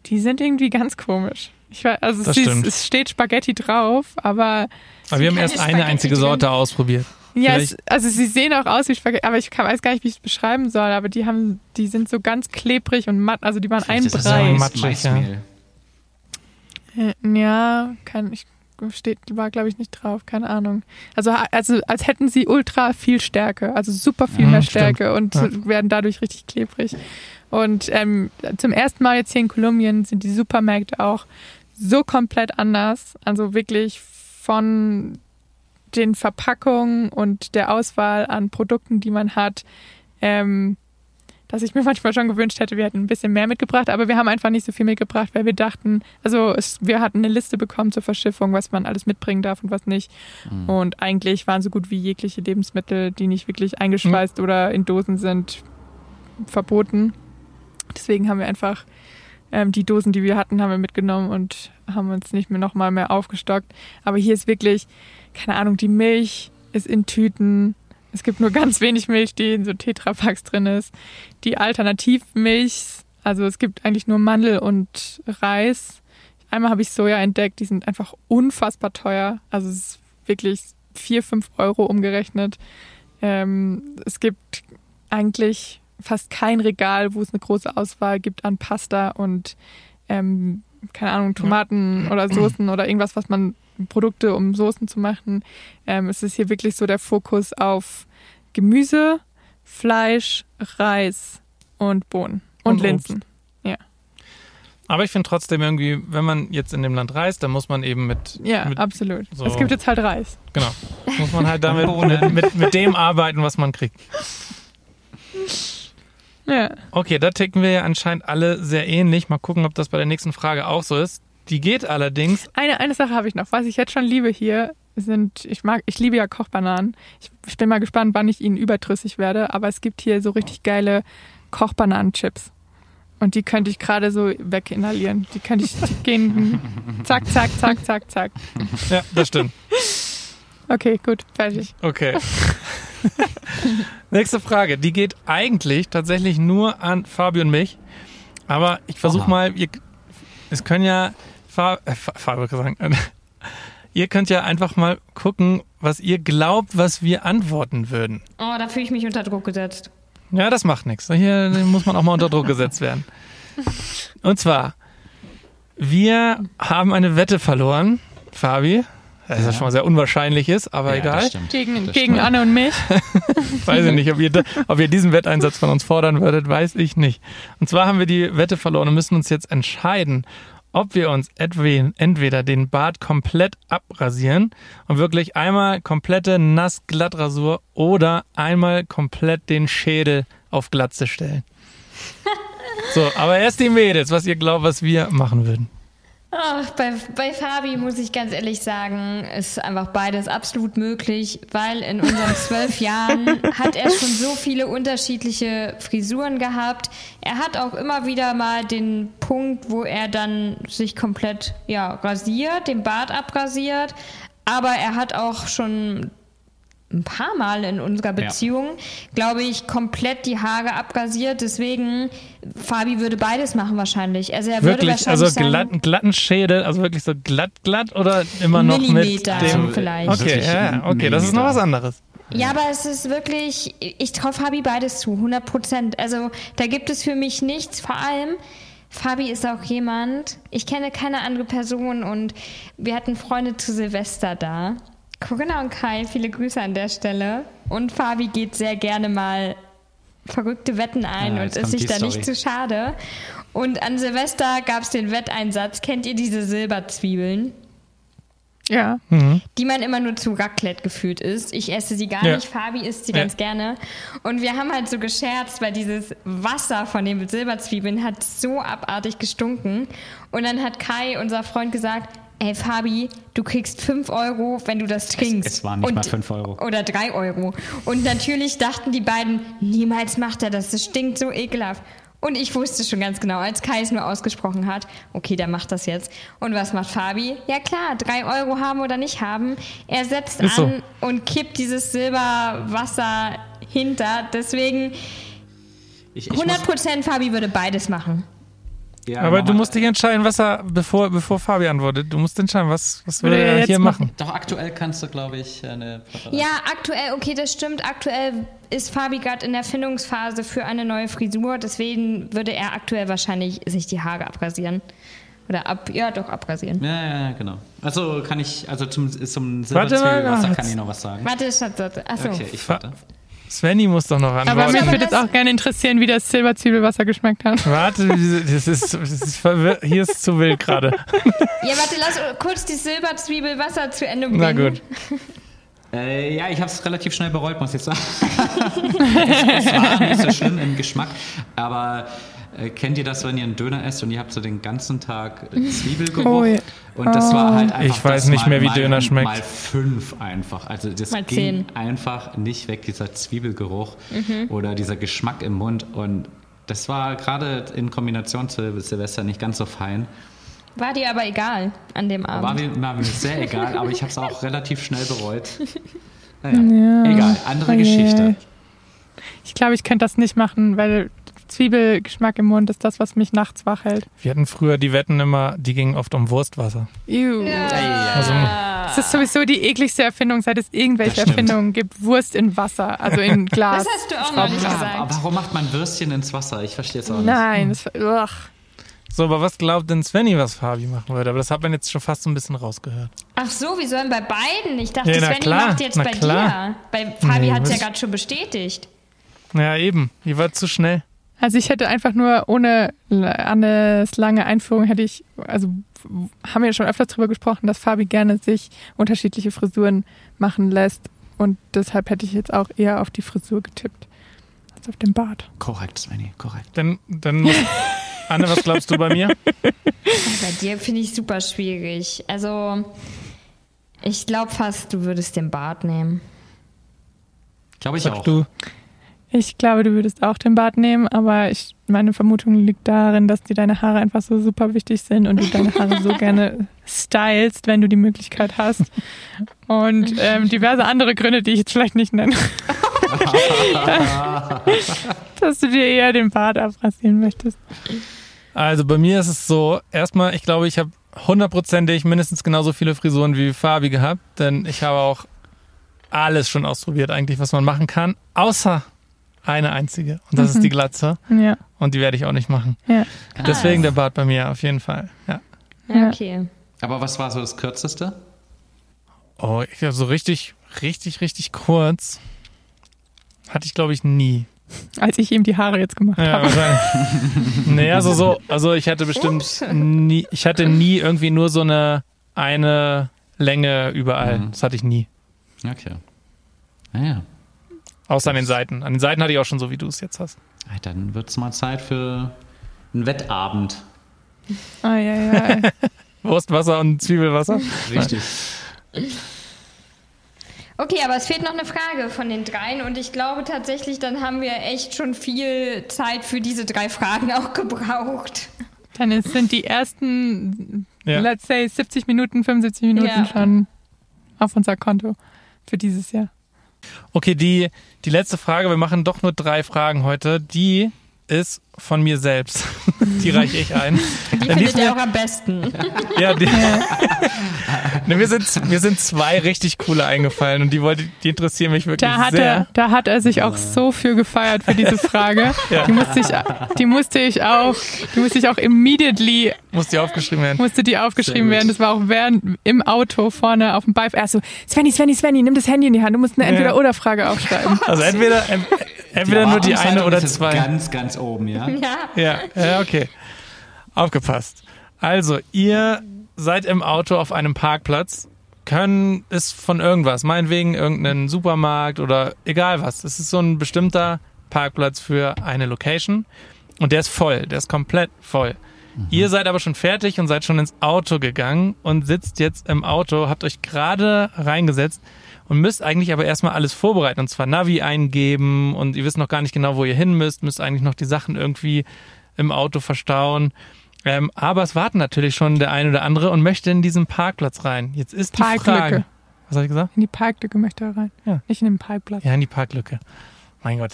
die sind irgendwie ganz komisch. Ich weiß, also es, ist, es steht Spaghetti drauf, aber Aber wir haben erst eine Spaghetti einzige drin. Sorte ausprobiert. ja, es, also sie sehen auch aus wie Spaghetti, aber ich kann, weiß gar nicht, wie ich es beschreiben soll, aber die haben, die sind so ganz klebrig und matt, also die waren ein Brei. Mais- matschig, ja. Äh, Ja, kann ich steht, war glaube ich nicht drauf, keine Ahnung. Also, also als hätten sie ultra viel Stärke, also super viel Mhm, mehr stimmt. Stärke und Ja. werden dadurch richtig klebrig. Und ähm, zum ersten Mal jetzt hier in Kolumbien sind die Supermärkte auch so komplett anders. Also wirklich von den Verpackungen und der Auswahl an Produkten, die man hat, ähm, dass ich mir manchmal schon gewünscht hätte, wir hätten ein bisschen mehr mitgebracht, aber wir haben einfach nicht so viel mitgebracht, weil wir dachten, also es, wir hatten eine Liste bekommen zur Verschiffung, was man alles mitbringen darf und was nicht. Mhm. Und eigentlich waren so gut wie jegliche Lebensmittel, die nicht wirklich eingeschweißt oder in Dosen sind, verboten. Deswegen haben wir einfach ähm, die Dosen, die wir hatten, haben wir mitgenommen und haben uns nicht mehr nochmal mehr aufgestockt. Aber hier ist wirklich, keine Ahnung, die Milch ist in Tüten. Es gibt nur ganz wenig Milch, die in so Tetrapacks drin ist. Die Alternativmilch, also es gibt eigentlich nur Mandel und Reis. Einmal habe ich Soja entdeckt, die sind einfach unfassbar teuer. Also es ist wirklich 4, 5 Euro umgerechnet. Ähm, es gibt eigentlich fast kein Regal, wo es eine große Auswahl gibt an Pasta und ähm, keine Ahnung, Tomaten oder Soßen oder irgendwas, was man Produkte, um Soßen zu machen. Ähm, es ist hier wirklich so der Fokus auf Gemüse, Fleisch, Reis und Bohnen und, Und Linsen. Aber ich finde trotzdem irgendwie, wenn man jetzt in dem Land reist, dann muss man eben mit, Ja, mit absolut. so- Es gibt jetzt halt Reis. genau, muss man halt damit mit, mit dem arbeiten, was man kriegt. Ja. Okay, da ticken wir ja anscheinend alle sehr ähnlich. Mal gucken, ob das bei der nächsten Frage auch so ist. Die geht allerdings. Eine, eine Sache habe ich noch. Was ich jetzt schon liebe hier, sind, ich mag, ich liebe ja Kochbananen. Ich, ich bin mal gespannt, wann ich ihnen überdrüssig werde, aber es gibt hier so richtig geile Kochbananenchips. Und die könnte ich gerade so weginhalieren. Die könnte ich gehen, zack, zack, zack, zack, zack. Ja, das stimmt. Okay, gut, fertig. Okay. Nächste Frage. Die geht eigentlich tatsächlich nur an Fabi und mich. Aber ich versuche mal, ihr, es können ja, Fa, äh, Fa- Fabi kann sagen, ihr könnt ja einfach mal gucken, was ihr glaubt, was wir antworten würden. Oh, da fühle ich mich unter Druck gesetzt. Ja, das macht nichts. Hier muss man auch mal unter Druck gesetzt werden. Und zwar, wir haben eine Wette verloren, Fabi. Das ist ja schon mal sehr unwahrscheinlich ist, aber Ja, egal. Gegen, Das gegen. Anne und mich. Weiß ich nicht, ob ihr, da, ob ihr diesen Wetteinsatz von uns fordern würdet, weiß ich nicht. Und zwar haben wir die Wette verloren und müssen uns jetzt entscheiden, ob wir uns entweder den Bart komplett abrasieren und wirklich einmal komplette Nass-Glattrasur oder einmal komplett den Schädel auf Glatze stellen. So, aber erst die Mädels, was ihr glaubt, was wir machen würden. Ach, bei, bei Fabi muss ich ganz ehrlich sagen, ist einfach beides absolut möglich, weil in unseren zwölf Jahren hat er schon so viele unterschiedliche Frisuren gehabt. Er hat auch immer wieder mal den Punkt, wo er dann sich komplett ja, rasiert, den Bart abrasiert. Aber er hat auch schon ein paar Mal in unserer Beziehung, glaube ich, komplett die Haare abrasiert. Deswegen, Fabi würde beides machen wahrscheinlich. Also er würde Wirklich, wahrscheinlich also sagen, glatt, glatten Schädel, also wirklich so glatt, glatt oder immer noch mit Millimeter dem... vielleicht. Okay, Wirklich ja, okay, das ist noch was anderes. Ja, aber es ist wirklich, ich traue Fabi beides zu, 100 Prozent. Also da gibt es für mich nichts. Vor allem, Fabi ist auch jemand, ich kenne keine andere Person und wir hatten Freunde zu Silvester da. Corinna und Kai, viele Grüße an der Stelle. Und Fabi geht sehr gerne mal verrückte Wetten ein Ja, und jetzt ist sich da Story. nicht zu schade. Und an Silvester gab es den Wetteinsatz. Kennt ihr diese Silberzwiebeln? Ja. die man immer nur zu Raclette gefühlt isst. Ich esse sie gar Ja. nicht, Fabi isst sie Ja. ganz gerne. Und wir haben halt so gescherzt, weil dieses Wasser von den Silberzwiebeln hat so abartig gestunken. Und dann hat Kai, unser Freund, gesagt, ey Fabi, du kriegst 5 Euro, wenn du das trinkst. es waren nicht Und- mal 5 Euro. Oder 3 Euro. Und natürlich dachten die beiden, niemals macht er das, das stinkt so ekelhaft. Und ich wusste schon ganz genau, als Kai es nur ausgesprochen hat, okay, der macht das jetzt. Und was macht Fabi? Ja klar, 3 Euro haben oder nicht haben. Er setzt Ist so. an und kippt dieses Silberwasser hinter. Deswegen Ich, ich 100 Prozent Fabi würde beides machen. Ja, Aber du musst dich entscheiden, was er, bevor, bevor Fabi antwortet, du musst entscheiden, was, was würde Will er er jetzt hier machen. Doch aktuell kannst du, glaube ich, eine Präferenz. Ja, aktuell, okay, das stimmt. Aktuell ist Fabi gerade in der Findungsphase für eine neue Frisur. Deswegen würde er aktuell wahrscheinlich sich die Haare abrasieren. Oder ab, ja, doch, abrasieren. Ja, ja, genau. Also kann ich, also zum, zum Warte mal, Silberzwiebelwasser ja, kann ich noch was sagen. Warte, Schatz, warte. Achso. Okay, ich warte. Svenny muss doch noch Aber antworten. mich aber würde jetzt auch gerne interessieren, wie das Silberzwiebelwasser geschmeckt hat. Warte, das ist, das ist hier ist zu wild gerade. Ja, warte, lass kurz die Silberzwiebelwasser zu Ende bringen. Na gut. Äh, ja, ich habe es relativ schnell bereut, muss ich sagen. es, es war nicht so schlimm im Geschmack, aber äh, kennt ihr das, wenn ihr einen Döner esst und ihr habt so den ganzen Tag Zwiebelgeruch? Oh ja. Und das war halt einfach Ich weiß das nicht mal, mehr, wie mal, Döner schmeckt. Mal fünf einfach. Also das Mal ging zehn. einfach nicht weg, dieser Zwiebelgeruch Mhm. oder dieser Geschmack im Mund. Und das war gerade in Kombination zu Silvester nicht ganz so fein. War dir aber egal an dem Abend. War mir, war mir sehr egal, aber ich habe es auch relativ schnell bereut. Naja, egal, andere Oh je. Geschichte. Ich glaube, ich könnte das nicht machen, weil Zwiebelgeschmack im Mund ist das, was mich nachts wach hält. Wir hatten früher die Wetten immer, die gingen oft um Wurstwasser. Ew. Also, Das ist sowieso die ekligste Erfindung, seit es irgendwelche. Erfindungen gibt. Wurst in Wasser, also in Glas. das hast du auch noch nicht Ja, gesagt. aber warum macht man Würstchen ins Wasser? Ich verstehe es auch nicht. Nein, das, ugh. so, aber was glaubt denn Svenny, was Fabi machen würde? Aber das hat man jetzt schon fast so ein bisschen rausgehört. Ach so, wir sollen bei beiden. Ich dachte, Ja, Svenny klar, macht jetzt na bei klar. dir. Bei Fabi Nee, hat es ja gerade schon bestätigt. Ja, eben. Ihr wart zu schnell. Also ich hätte einfach nur ohne Annes lange Einführung hätte ich, also haben wir ja schon öfters drüber gesprochen, dass Fabi gerne sich unterschiedliche Frisuren machen lässt und deshalb hätte ich jetzt auch eher auf die Frisur getippt als auf den Bart. Korrekt, Svenny, korrekt. Dann, dann muss, Anne, was glaubst du bei mir? Bei dir finde ich super schwierig. Also, ich glaube fast, du würdest den Bart nehmen. Glaube ich auch. Sagst du? Ich glaube, du würdest auch den Bart nehmen, aber ich, meine Vermutung liegt darin, dass dir deine Haare einfach so super wichtig sind und du deine Haare so gerne stylst, wenn du die Möglichkeit hast. Und ähm, diverse andere Gründe, die ich jetzt vielleicht nicht nenne. dass du dir eher den Bart abrasieren möchtest. Also bei mir ist es so, erstmal, ich glaube, ich habe hundertprozentig mindestens genauso viele Frisuren wie Fabi gehabt, denn ich habe auch alles schon ausprobiert eigentlich, was man machen kann, außer eine einzige und das ist die Glatze Ja, und die werde ich auch nicht machen. ja. Deswegen der Bart bei mir auf jeden Fall. Ja. Ja, okay. Aber was war so das Kürzeste? Oh, ich habe so richtig, richtig, richtig kurz hatte ich glaube ich nie. Als ich ihm die Haare jetzt gemacht Ja, habe. naja, so, so, also ich hatte bestimmt nie, ich hatte nie irgendwie nur so eine, eine Länge überall. Mhm. Das hatte ich nie. Okay. Naja, Außer an den Seiten. An den Seiten hatte ich auch schon so, wie du es jetzt hast. dann wird es mal Zeit für einen Wettabend. Ah, ja, ja. Wurstwasser und Zwiebelwasser. Richtig. Okay, aber es fehlt noch eine Frage von den dreien und ich glaube tatsächlich, dann haben wir echt schon viel Zeit für diese drei Fragen auch gebraucht. Dann ist- sind die ersten, Ja. let's say, 70 Minuten, 75 Minuten Ja. schon auf unser Konto für dieses Jahr. Okay, die, die letzte Frage, wir machen doch nur drei Fragen heute, die ist von mir selbst. die reiche ich ein. Die die findet ist ihr mir- auch am besten. Ja, die, ne, mir, sind, mir sind zwei richtig coole eingefallen und die, wollte, die interessieren mich wirklich Da hat, sehr. er, da hat er sich auch so für gefeiert für diese Frage. Ja. Die, musste ich, die musste ich auch, die musste ich auch immediately, Muss die aufgeschrieben werden. musste die aufgeschrieben werden. Das war auch während im Auto vorne auf dem Beif. Er so, Svenny, Svenny, Svenny, nimm das Handy in die Hand. Du musst eine. Entweder-Oder-Frage aufschreiben. Also entweder, ent- entweder nur die eine oder zwei. Ganz, ganz oben, ja? Ja. Ja, ja, okay. Aufgepasst. Also, ihr seid im Auto auf einem Parkplatz, können ist von irgendwas, meinetwegen irgendeinen Supermarkt oder egal was. Es ist so ein bestimmter Parkplatz für eine Location und der ist voll, der ist komplett voll. Ihr seid aber schon fertig und seid schon ins Auto gegangen und sitzt jetzt im Auto, habt euch gerade reingesetzt und müsst eigentlich aber erstmal alles vorbereiten und zwar Navi eingeben und ihr wisst noch gar nicht genau, wo ihr hin müsst, müsst eigentlich noch die Sachen irgendwie im Auto verstauen. Ähm, aber es warten natürlich schon der eine oder andere und möchte in diesen Parkplatz rein. Jetzt ist die Parklücke. Frage. Was habe ich gesagt? In die Parklücke möchte er rein. Ja. Nicht in den Parkplatz. Ja, in die Parklücke. Mein Gott.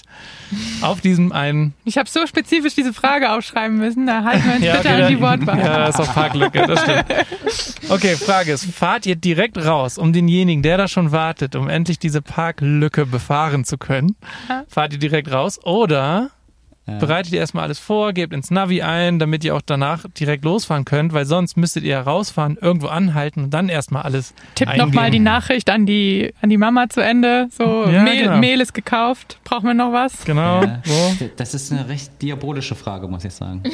Auf diesem einen. Ich habe so spezifisch diese Frage aufschreiben müssen. Da halten wir uns Ja, bitte okay, an die Wortwahl. Ja, das ist auf Parklücke, das stimmt. Okay, Frage ist, fahrt ihr direkt raus, um denjenigen, der da schon wartet, um endlich diese Parklücke befahren zu können? Fahrt ihr direkt raus oder bereitet ihr erstmal alles vor, gebt ins Navi ein, damit ihr auch danach direkt losfahren könnt, weil sonst müsstet ihr rausfahren, irgendwo anhalten und dann erstmal alles Tipp eingeben. nochmal die Nachricht an die, an die Mama zu Ende. So, Ja, Mehl, genau. Mehl ist gekauft. Brauchen wir noch was? Genau, Ja. so. Das ist eine recht diabolische Frage, muss ich sagen.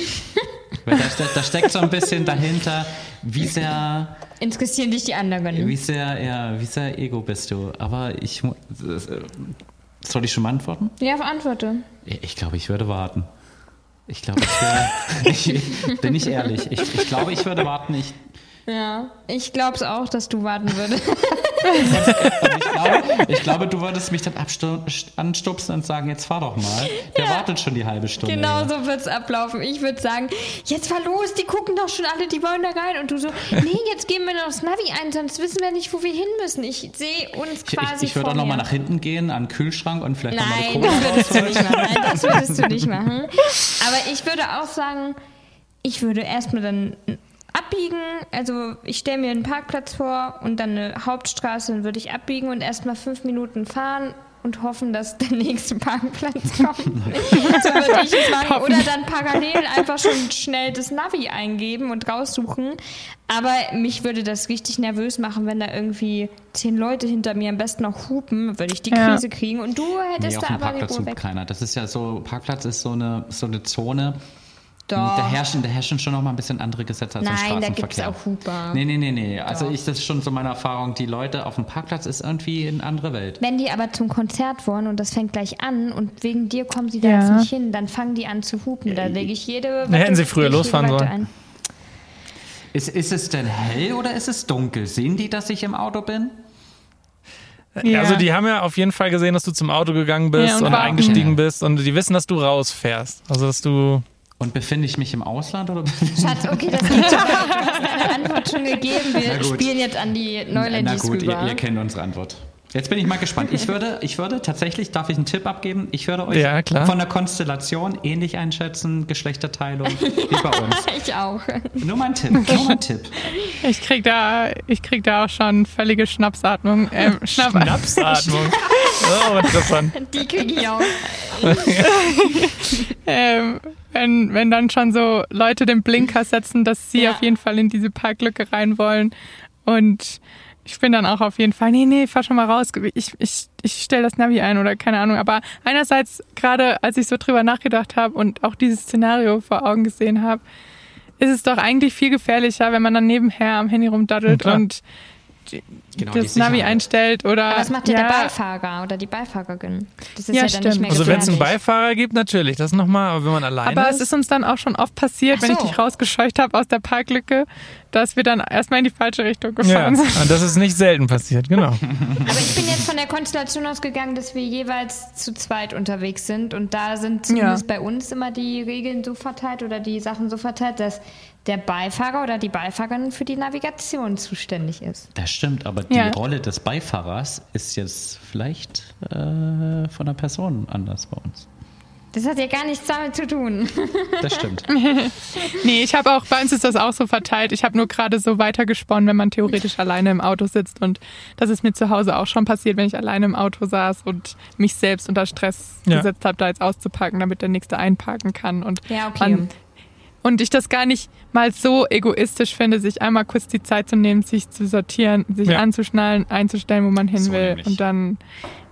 Weil da, da steckt so ein bisschen dahinter, wie sehr, Interessieren dich die anderen? wie sehr, ja, wie sehr Ego bist du. Aber ich, äh, soll ich schon mal antworten? Ja, verantworte. Ich glaube, ich würde warten. Ich glaube, ich würde, ich, bin ich ehrlich, ich, ich glaube, ich würde warten. Ich, Ja, ich glaube es auch, dass du warten würdest. ich, glaube, ich glaube, du würdest mich dann anstupsen und sagen, jetzt fahr doch mal. Der wartet schon die halbe Stunde. genau so wird es ablaufen. Ich würde sagen, jetzt fahr los, die gucken doch schon alle, die wollen da rein. Und du so, nee, jetzt geben wir noch das Navi ein, sonst wissen wir nicht, wo wir hin müssen. Ich sehe uns Ich, quasi ich, ich würde vor auch noch mal mir. nach hinten gehen, an den Kühlschrank und vielleicht noch mal Nein, eine das würdest du rausholen. nicht machen. Nein, das würdest du nicht machen. Aber ich würde auch sagen, ich würde erstmal dann abbiegen. Also ich stelle mir einen Parkplatz vor und dann eine Hauptstraße, dann würde ich abbiegen und erstmal fünf Minuten fahren und hoffen, dass der nächste Parkplatz kommt. so würde ich es machen. Oder dann parallel einfach schon schnell das Navi eingeben und raussuchen. Aber mich würde das richtig nervös machen, wenn da irgendwie zehn Leute hinter mir am besten noch hupen, würde ich die Ja. Krise kriegen und du hättest Nee, da aber die Parkplatz Ruhe sucht weg. keiner. Das ist ja so, Parkplatz ist so eine, so eine Zone. Doch. Da herrschen, da herrschen schon noch mal ein bisschen andere Gesetze als im Nein, da gibt es Straßenverkehr. auch Huper. Nee, nee, nee, nee. Also Doch. ich, das ist schon so meine Erfahrung. Die Leute auf dem Parkplatz ist irgendwie eine andere Welt. Wenn die aber zum Konzert wollen und das fängt gleich an und wegen dir kommen sie da Ja. jetzt nicht hin, dann fangen die an zu hupen. Da lege ich jede. Da hätten sie früher losfahren sollen. Ist, ist es denn hell oder ist es dunkel? Sehen die, dass ich im Auto bin? Ja. Also die haben ja auf jeden Fall gesehen, dass du zum Auto gegangen bist Ja, und und, eingestiegen bist und die wissen, dass du rausfährst. Also dass du Und befinde ich mich im Ausland oder Schatz, okay, das geht schon. Deine Antwort schon gegeben. Wir Na spielen jetzt an die Na Neuladies gut, ihr, rüber. ihr kennt unsere Antwort. Jetzt bin ich mal gespannt. Ich würde, ich würde tatsächlich, darf ich einen Tipp abgeben? Ich würde euch Ja, klar. von der Konstellation ähnlich einschätzen, Geschlechterteilung wie bei uns. ich auch. Nur mein Tipp, nur mein Tipp. Ich krieg da, ich krieg da auch schon völlige Schnappsatmung. Ähm, Schnapp Schnapsatmung. Oh, interessant. Die kriege ich auch. ähm, wenn, wenn dann schon so Leute den Blinker setzen, dass sie Ja. auf jeden Fall in diese Parklücke rein wollen. Und ich bin dann auch auf jeden Fall, nee, nee, fahr schon mal raus. Ich, ich, ich stelle das Navi ein oder keine Ahnung. Aber einerseits, gerade als ich so drüber nachgedacht habe und auch dieses Szenario vor Augen gesehen habe, ist es doch eigentlich viel gefährlicher, wenn man dann nebenher am Handy Ja, rumdaddelt klar. und Genau, das Navi einstellt oder. Aber was macht ja, der Beifahrer oder die Beifahrerin? Das ist Ja, ja, dann nicht stimmt. mehr Also wenn es einen. Beifahrer gibt, natürlich. Das nochmal, aber wenn man alleine Aber ist. es ist uns dann auch schon oft passiert, Ach wenn ich so. dich rausgescheucht habe aus der Parklücke, dass wir dann erstmal in die falsche Richtung ja, gefahren sind. und das ist nicht selten passiert, genau. Aber ich bin jetzt von der Konstellation ausgegangen, dass wir jeweils zu zweit unterwegs sind. Und da sind zumindest bei uns immer die Regeln so verteilt oder die Sachen so verteilt, dass der Beifahrer oder die Beifahrerin für die Navigation zuständig ist. Das stimmt, aber die Ja. Rolle des Beifahrers ist jetzt vielleicht äh, von der Person anders bei uns. Das hat ja gar nichts damit zu tun. Das stimmt. Nee, ich habe auch, bei uns ist das auch so verteilt. Ich habe nur gerade so weitergesponnen, wenn man theoretisch alleine im Auto sitzt. Und das ist mir zu Hause auch schon passiert, wenn ich alleine im Auto saß und mich selbst unter Stress Ja. gesetzt habe, da jetzt auszupacken, damit der Nächste einparken kann. Und Ja, okay. man, und ich das gar nicht mal so egoistisch finde, sich einmal kurz die Zeit zu nehmen, sich zu sortieren, sich Ja. anzuschnallen, einzustellen, wo man hin So will. nämlich. Und dann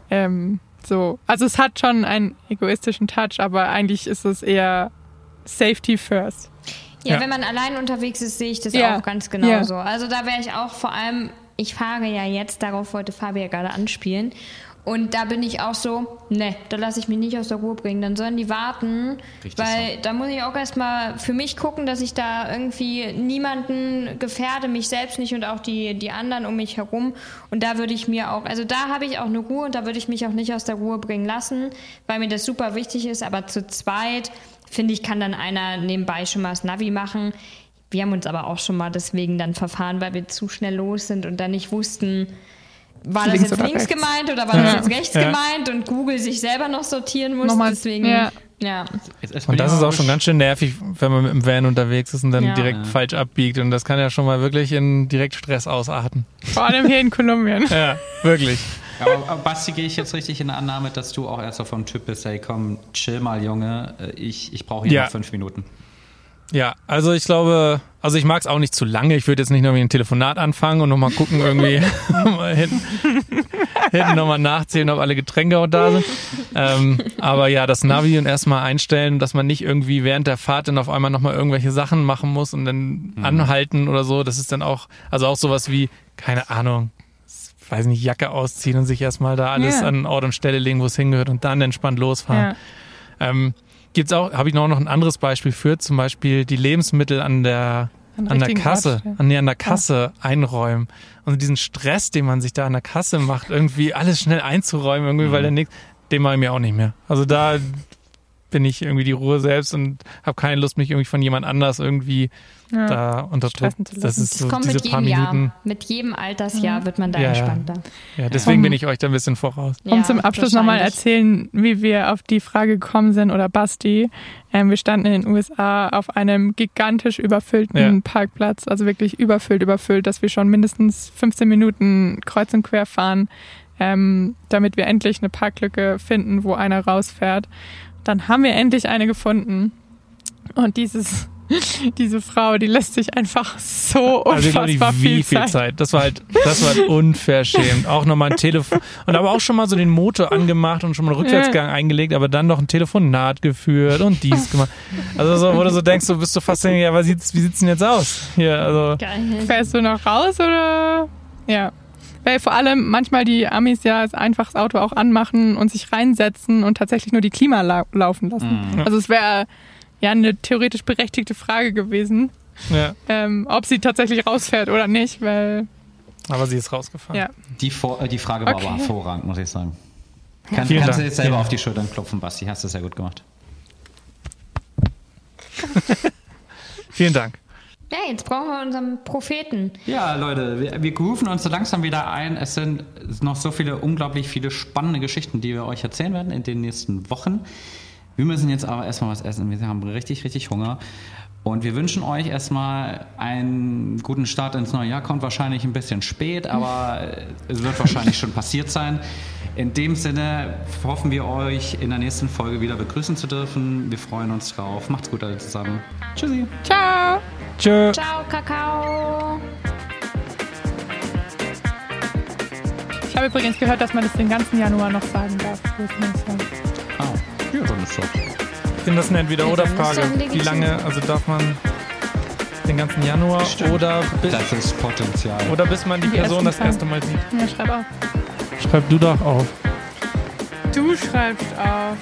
ähm, so. Also es hat schon einen egoistischen Touch, aber eigentlich ist es eher Safety first. Ja, Ja. wenn man allein unterwegs ist, sehe ich das Ja. auch ganz genauso. Also da wäre ich auch vor allem, ich fahre ja jetzt, darauf wollte Fabi ja gerade anspielen. Und da bin ich auch so, ne, da lasse ich mich nicht aus der Ruhe bringen. Dann sollen die warten, Richtig weil da muss ich auch erstmal für mich gucken, dass ich da irgendwie niemanden gefährde, mich selbst nicht und auch die, die anderen um mich herum. Und da würde ich mir auch, also da habe ich auch eine Ruhe und da würde ich mich auch nicht aus der Ruhe bringen lassen, weil mir das super wichtig ist. Aber zu zweit, finde ich, kann dann einer nebenbei schon mal das Navi machen. Wir haben uns aber auch schon mal deswegen dann verfahren, weil wir zu schnell los sind und dann nicht wussten, war das Links jetzt links rechts? gemeint oder war Ja. das jetzt rechts Ja. gemeint und Google sich selber noch sortieren muss. Nochmal- deswegen, ja. ja. Und das ist auch schon ganz schön nervig, wenn man mit dem Van unterwegs ist und dann Ja. direkt Ja. falsch abbiegt. Und das kann ja schon mal wirklich in direkt Stress ausarten. Vor allem hier in Kolumbien. Ja, wirklich. Aber, aber Basti, gehe ich jetzt richtig in der Annahme, dass du auch erst so vom Typ bist, hey komm, chill mal, Junge, äh, ich, ich brauche hier Ja. noch fünf Minuten. Ja, also ich glaube, also ich mag es auch nicht zu lange. Ich würde jetzt nicht noch ein Telefonat anfangen und nochmal gucken, irgendwie mal hinten, hinten nochmal nachzählen, ob alle Getränke auch da sind. Ähm, aber ja, das Navi und erstmal einstellen, dass man nicht irgendwie während der Fahrt dann auf einmal nochmal irgendwelche Sachen machen muss und dann anhalten oder so. Das ist dann auch, also auch sowas wie, keine Ahnung, weiß nicht, Jacke ausziehen und sich erstmal da alles Ja. an Ort und Stelle legen, wo es hingehört und dann entspannt losfahren. Ähm, gibt's auch, habe ich noch noch ein anderes Beispiel für, zum Beispiel die Lebensmittel an der An an der Kasse, ja. an, nee, an der Kasse einräumen. Und diesen Stress, den man sich da an der Kasse macht, irgendwie alles schnell einzuräumen, irgendwie, weil der nix, den mache ich mir auch nicht mehr. Also da bin ich irgendwie die Ruhe selbst und habe keine Lust, mich irgendwie von jemand anders irgendwie Ja. da unter Druck. Das lassen. ist Das so kommt diese mit paar jedem Minuten. Jahr. Mit jedem Altersjahr wird man da Ja, ja. entspannter. Ja, deswegen Um- bin ich euch da ein bisschen voraus. Um Ja, zum Abschluss nochmal erzählen, wie wir auf die Frage gekommen sind oder Basti. Ähm, wir standen in den USA auf einem gigantisch überfüllten Ja. Parkplatz, also wirklich überfüllt, überfüllt, dass wir schon mindestens 15 Minuten kreuz und quer fahren, ähm, damit wir endlich eine Parklücke finden, wo einer rausfährt. Dann haben wir endlich eine gefunden. Und dieses, diese Frau, die lässt sich einfach so Also unfassbar nicht, wie viel viel Zeit. Zeit. Das war halt, das war halt unverschämt. Auch nochmal ein Telefon. Und aber auch schon mal so den Motor angemacht und schon mal einen Rückwärtsgang eingelegt, aber dann noch ein Telefonat geführt und dies gemacht. Also so, wo du so denkst, du bist so fast, ja, was sieht's, wie sieht's denn jetzt aus? Hier, also. Geil. Fährst du noch raus oder? Ja. Weil vor allem manchmal die Amis ja einfach das Auto auch anmachen und sich reinsetzen und tatsächlich nur die Klima lau laufen lassen. Mhm. Also es wäre ja eine theoretisch berechtigte Frage gewesen, Ja, ähm, ob sie tatsächlich rausfährt oder nicht, weil aber sie ist rausgefahren. ja. Die, Vor äh, die Frage war Okay. aber hervorragend, muss ich sagen. Kann, kannst du Dank. jetzt selber auf die Schultern klopfen, Basti. Hast du sehr gut gemacht. Vielen Dank. Ja, jetzt brauchen wir unseren Propheten. Ja, Leute, wir, wir grooven uns so langsam wieder ein. Es sind noch so viele, unglaublich viele spannende Geschichten, die wir euch erzählen werden in den nächsten Wochen. Wir müssen jetzt aber erstmal was essen. Wir haben richtig, richtig Hunger. Und wir wünschen euch erstmal einen guten Start ins neue Jahr. Kommt wahrscheinlich ein bisschen spät, aber es wird wahrscheinlich schon passiert sein. In dem Sinne hoffen wir euch in der nächsten Folge wieder begrüßen zu dürfen. Wir freuen uns drauf. Macht's gut alle zusammen. Tschüssi. Ciao! Tschö. Ciao, Kakao. Ich habe übrigens gehört, dass man das den ganzen Januar noch sagen darf. Ah, ja, dann ist so. Ich finde das eine Entweder-Oder-Frage. Wie lange, also darf man den ganzen Januar Stimmt. oder bis, Das ist Potenzial. oder bis man die Die Person das erste Mal sieht? Ja, schreib auf. Schreib du doch auf. Du schreibst auf.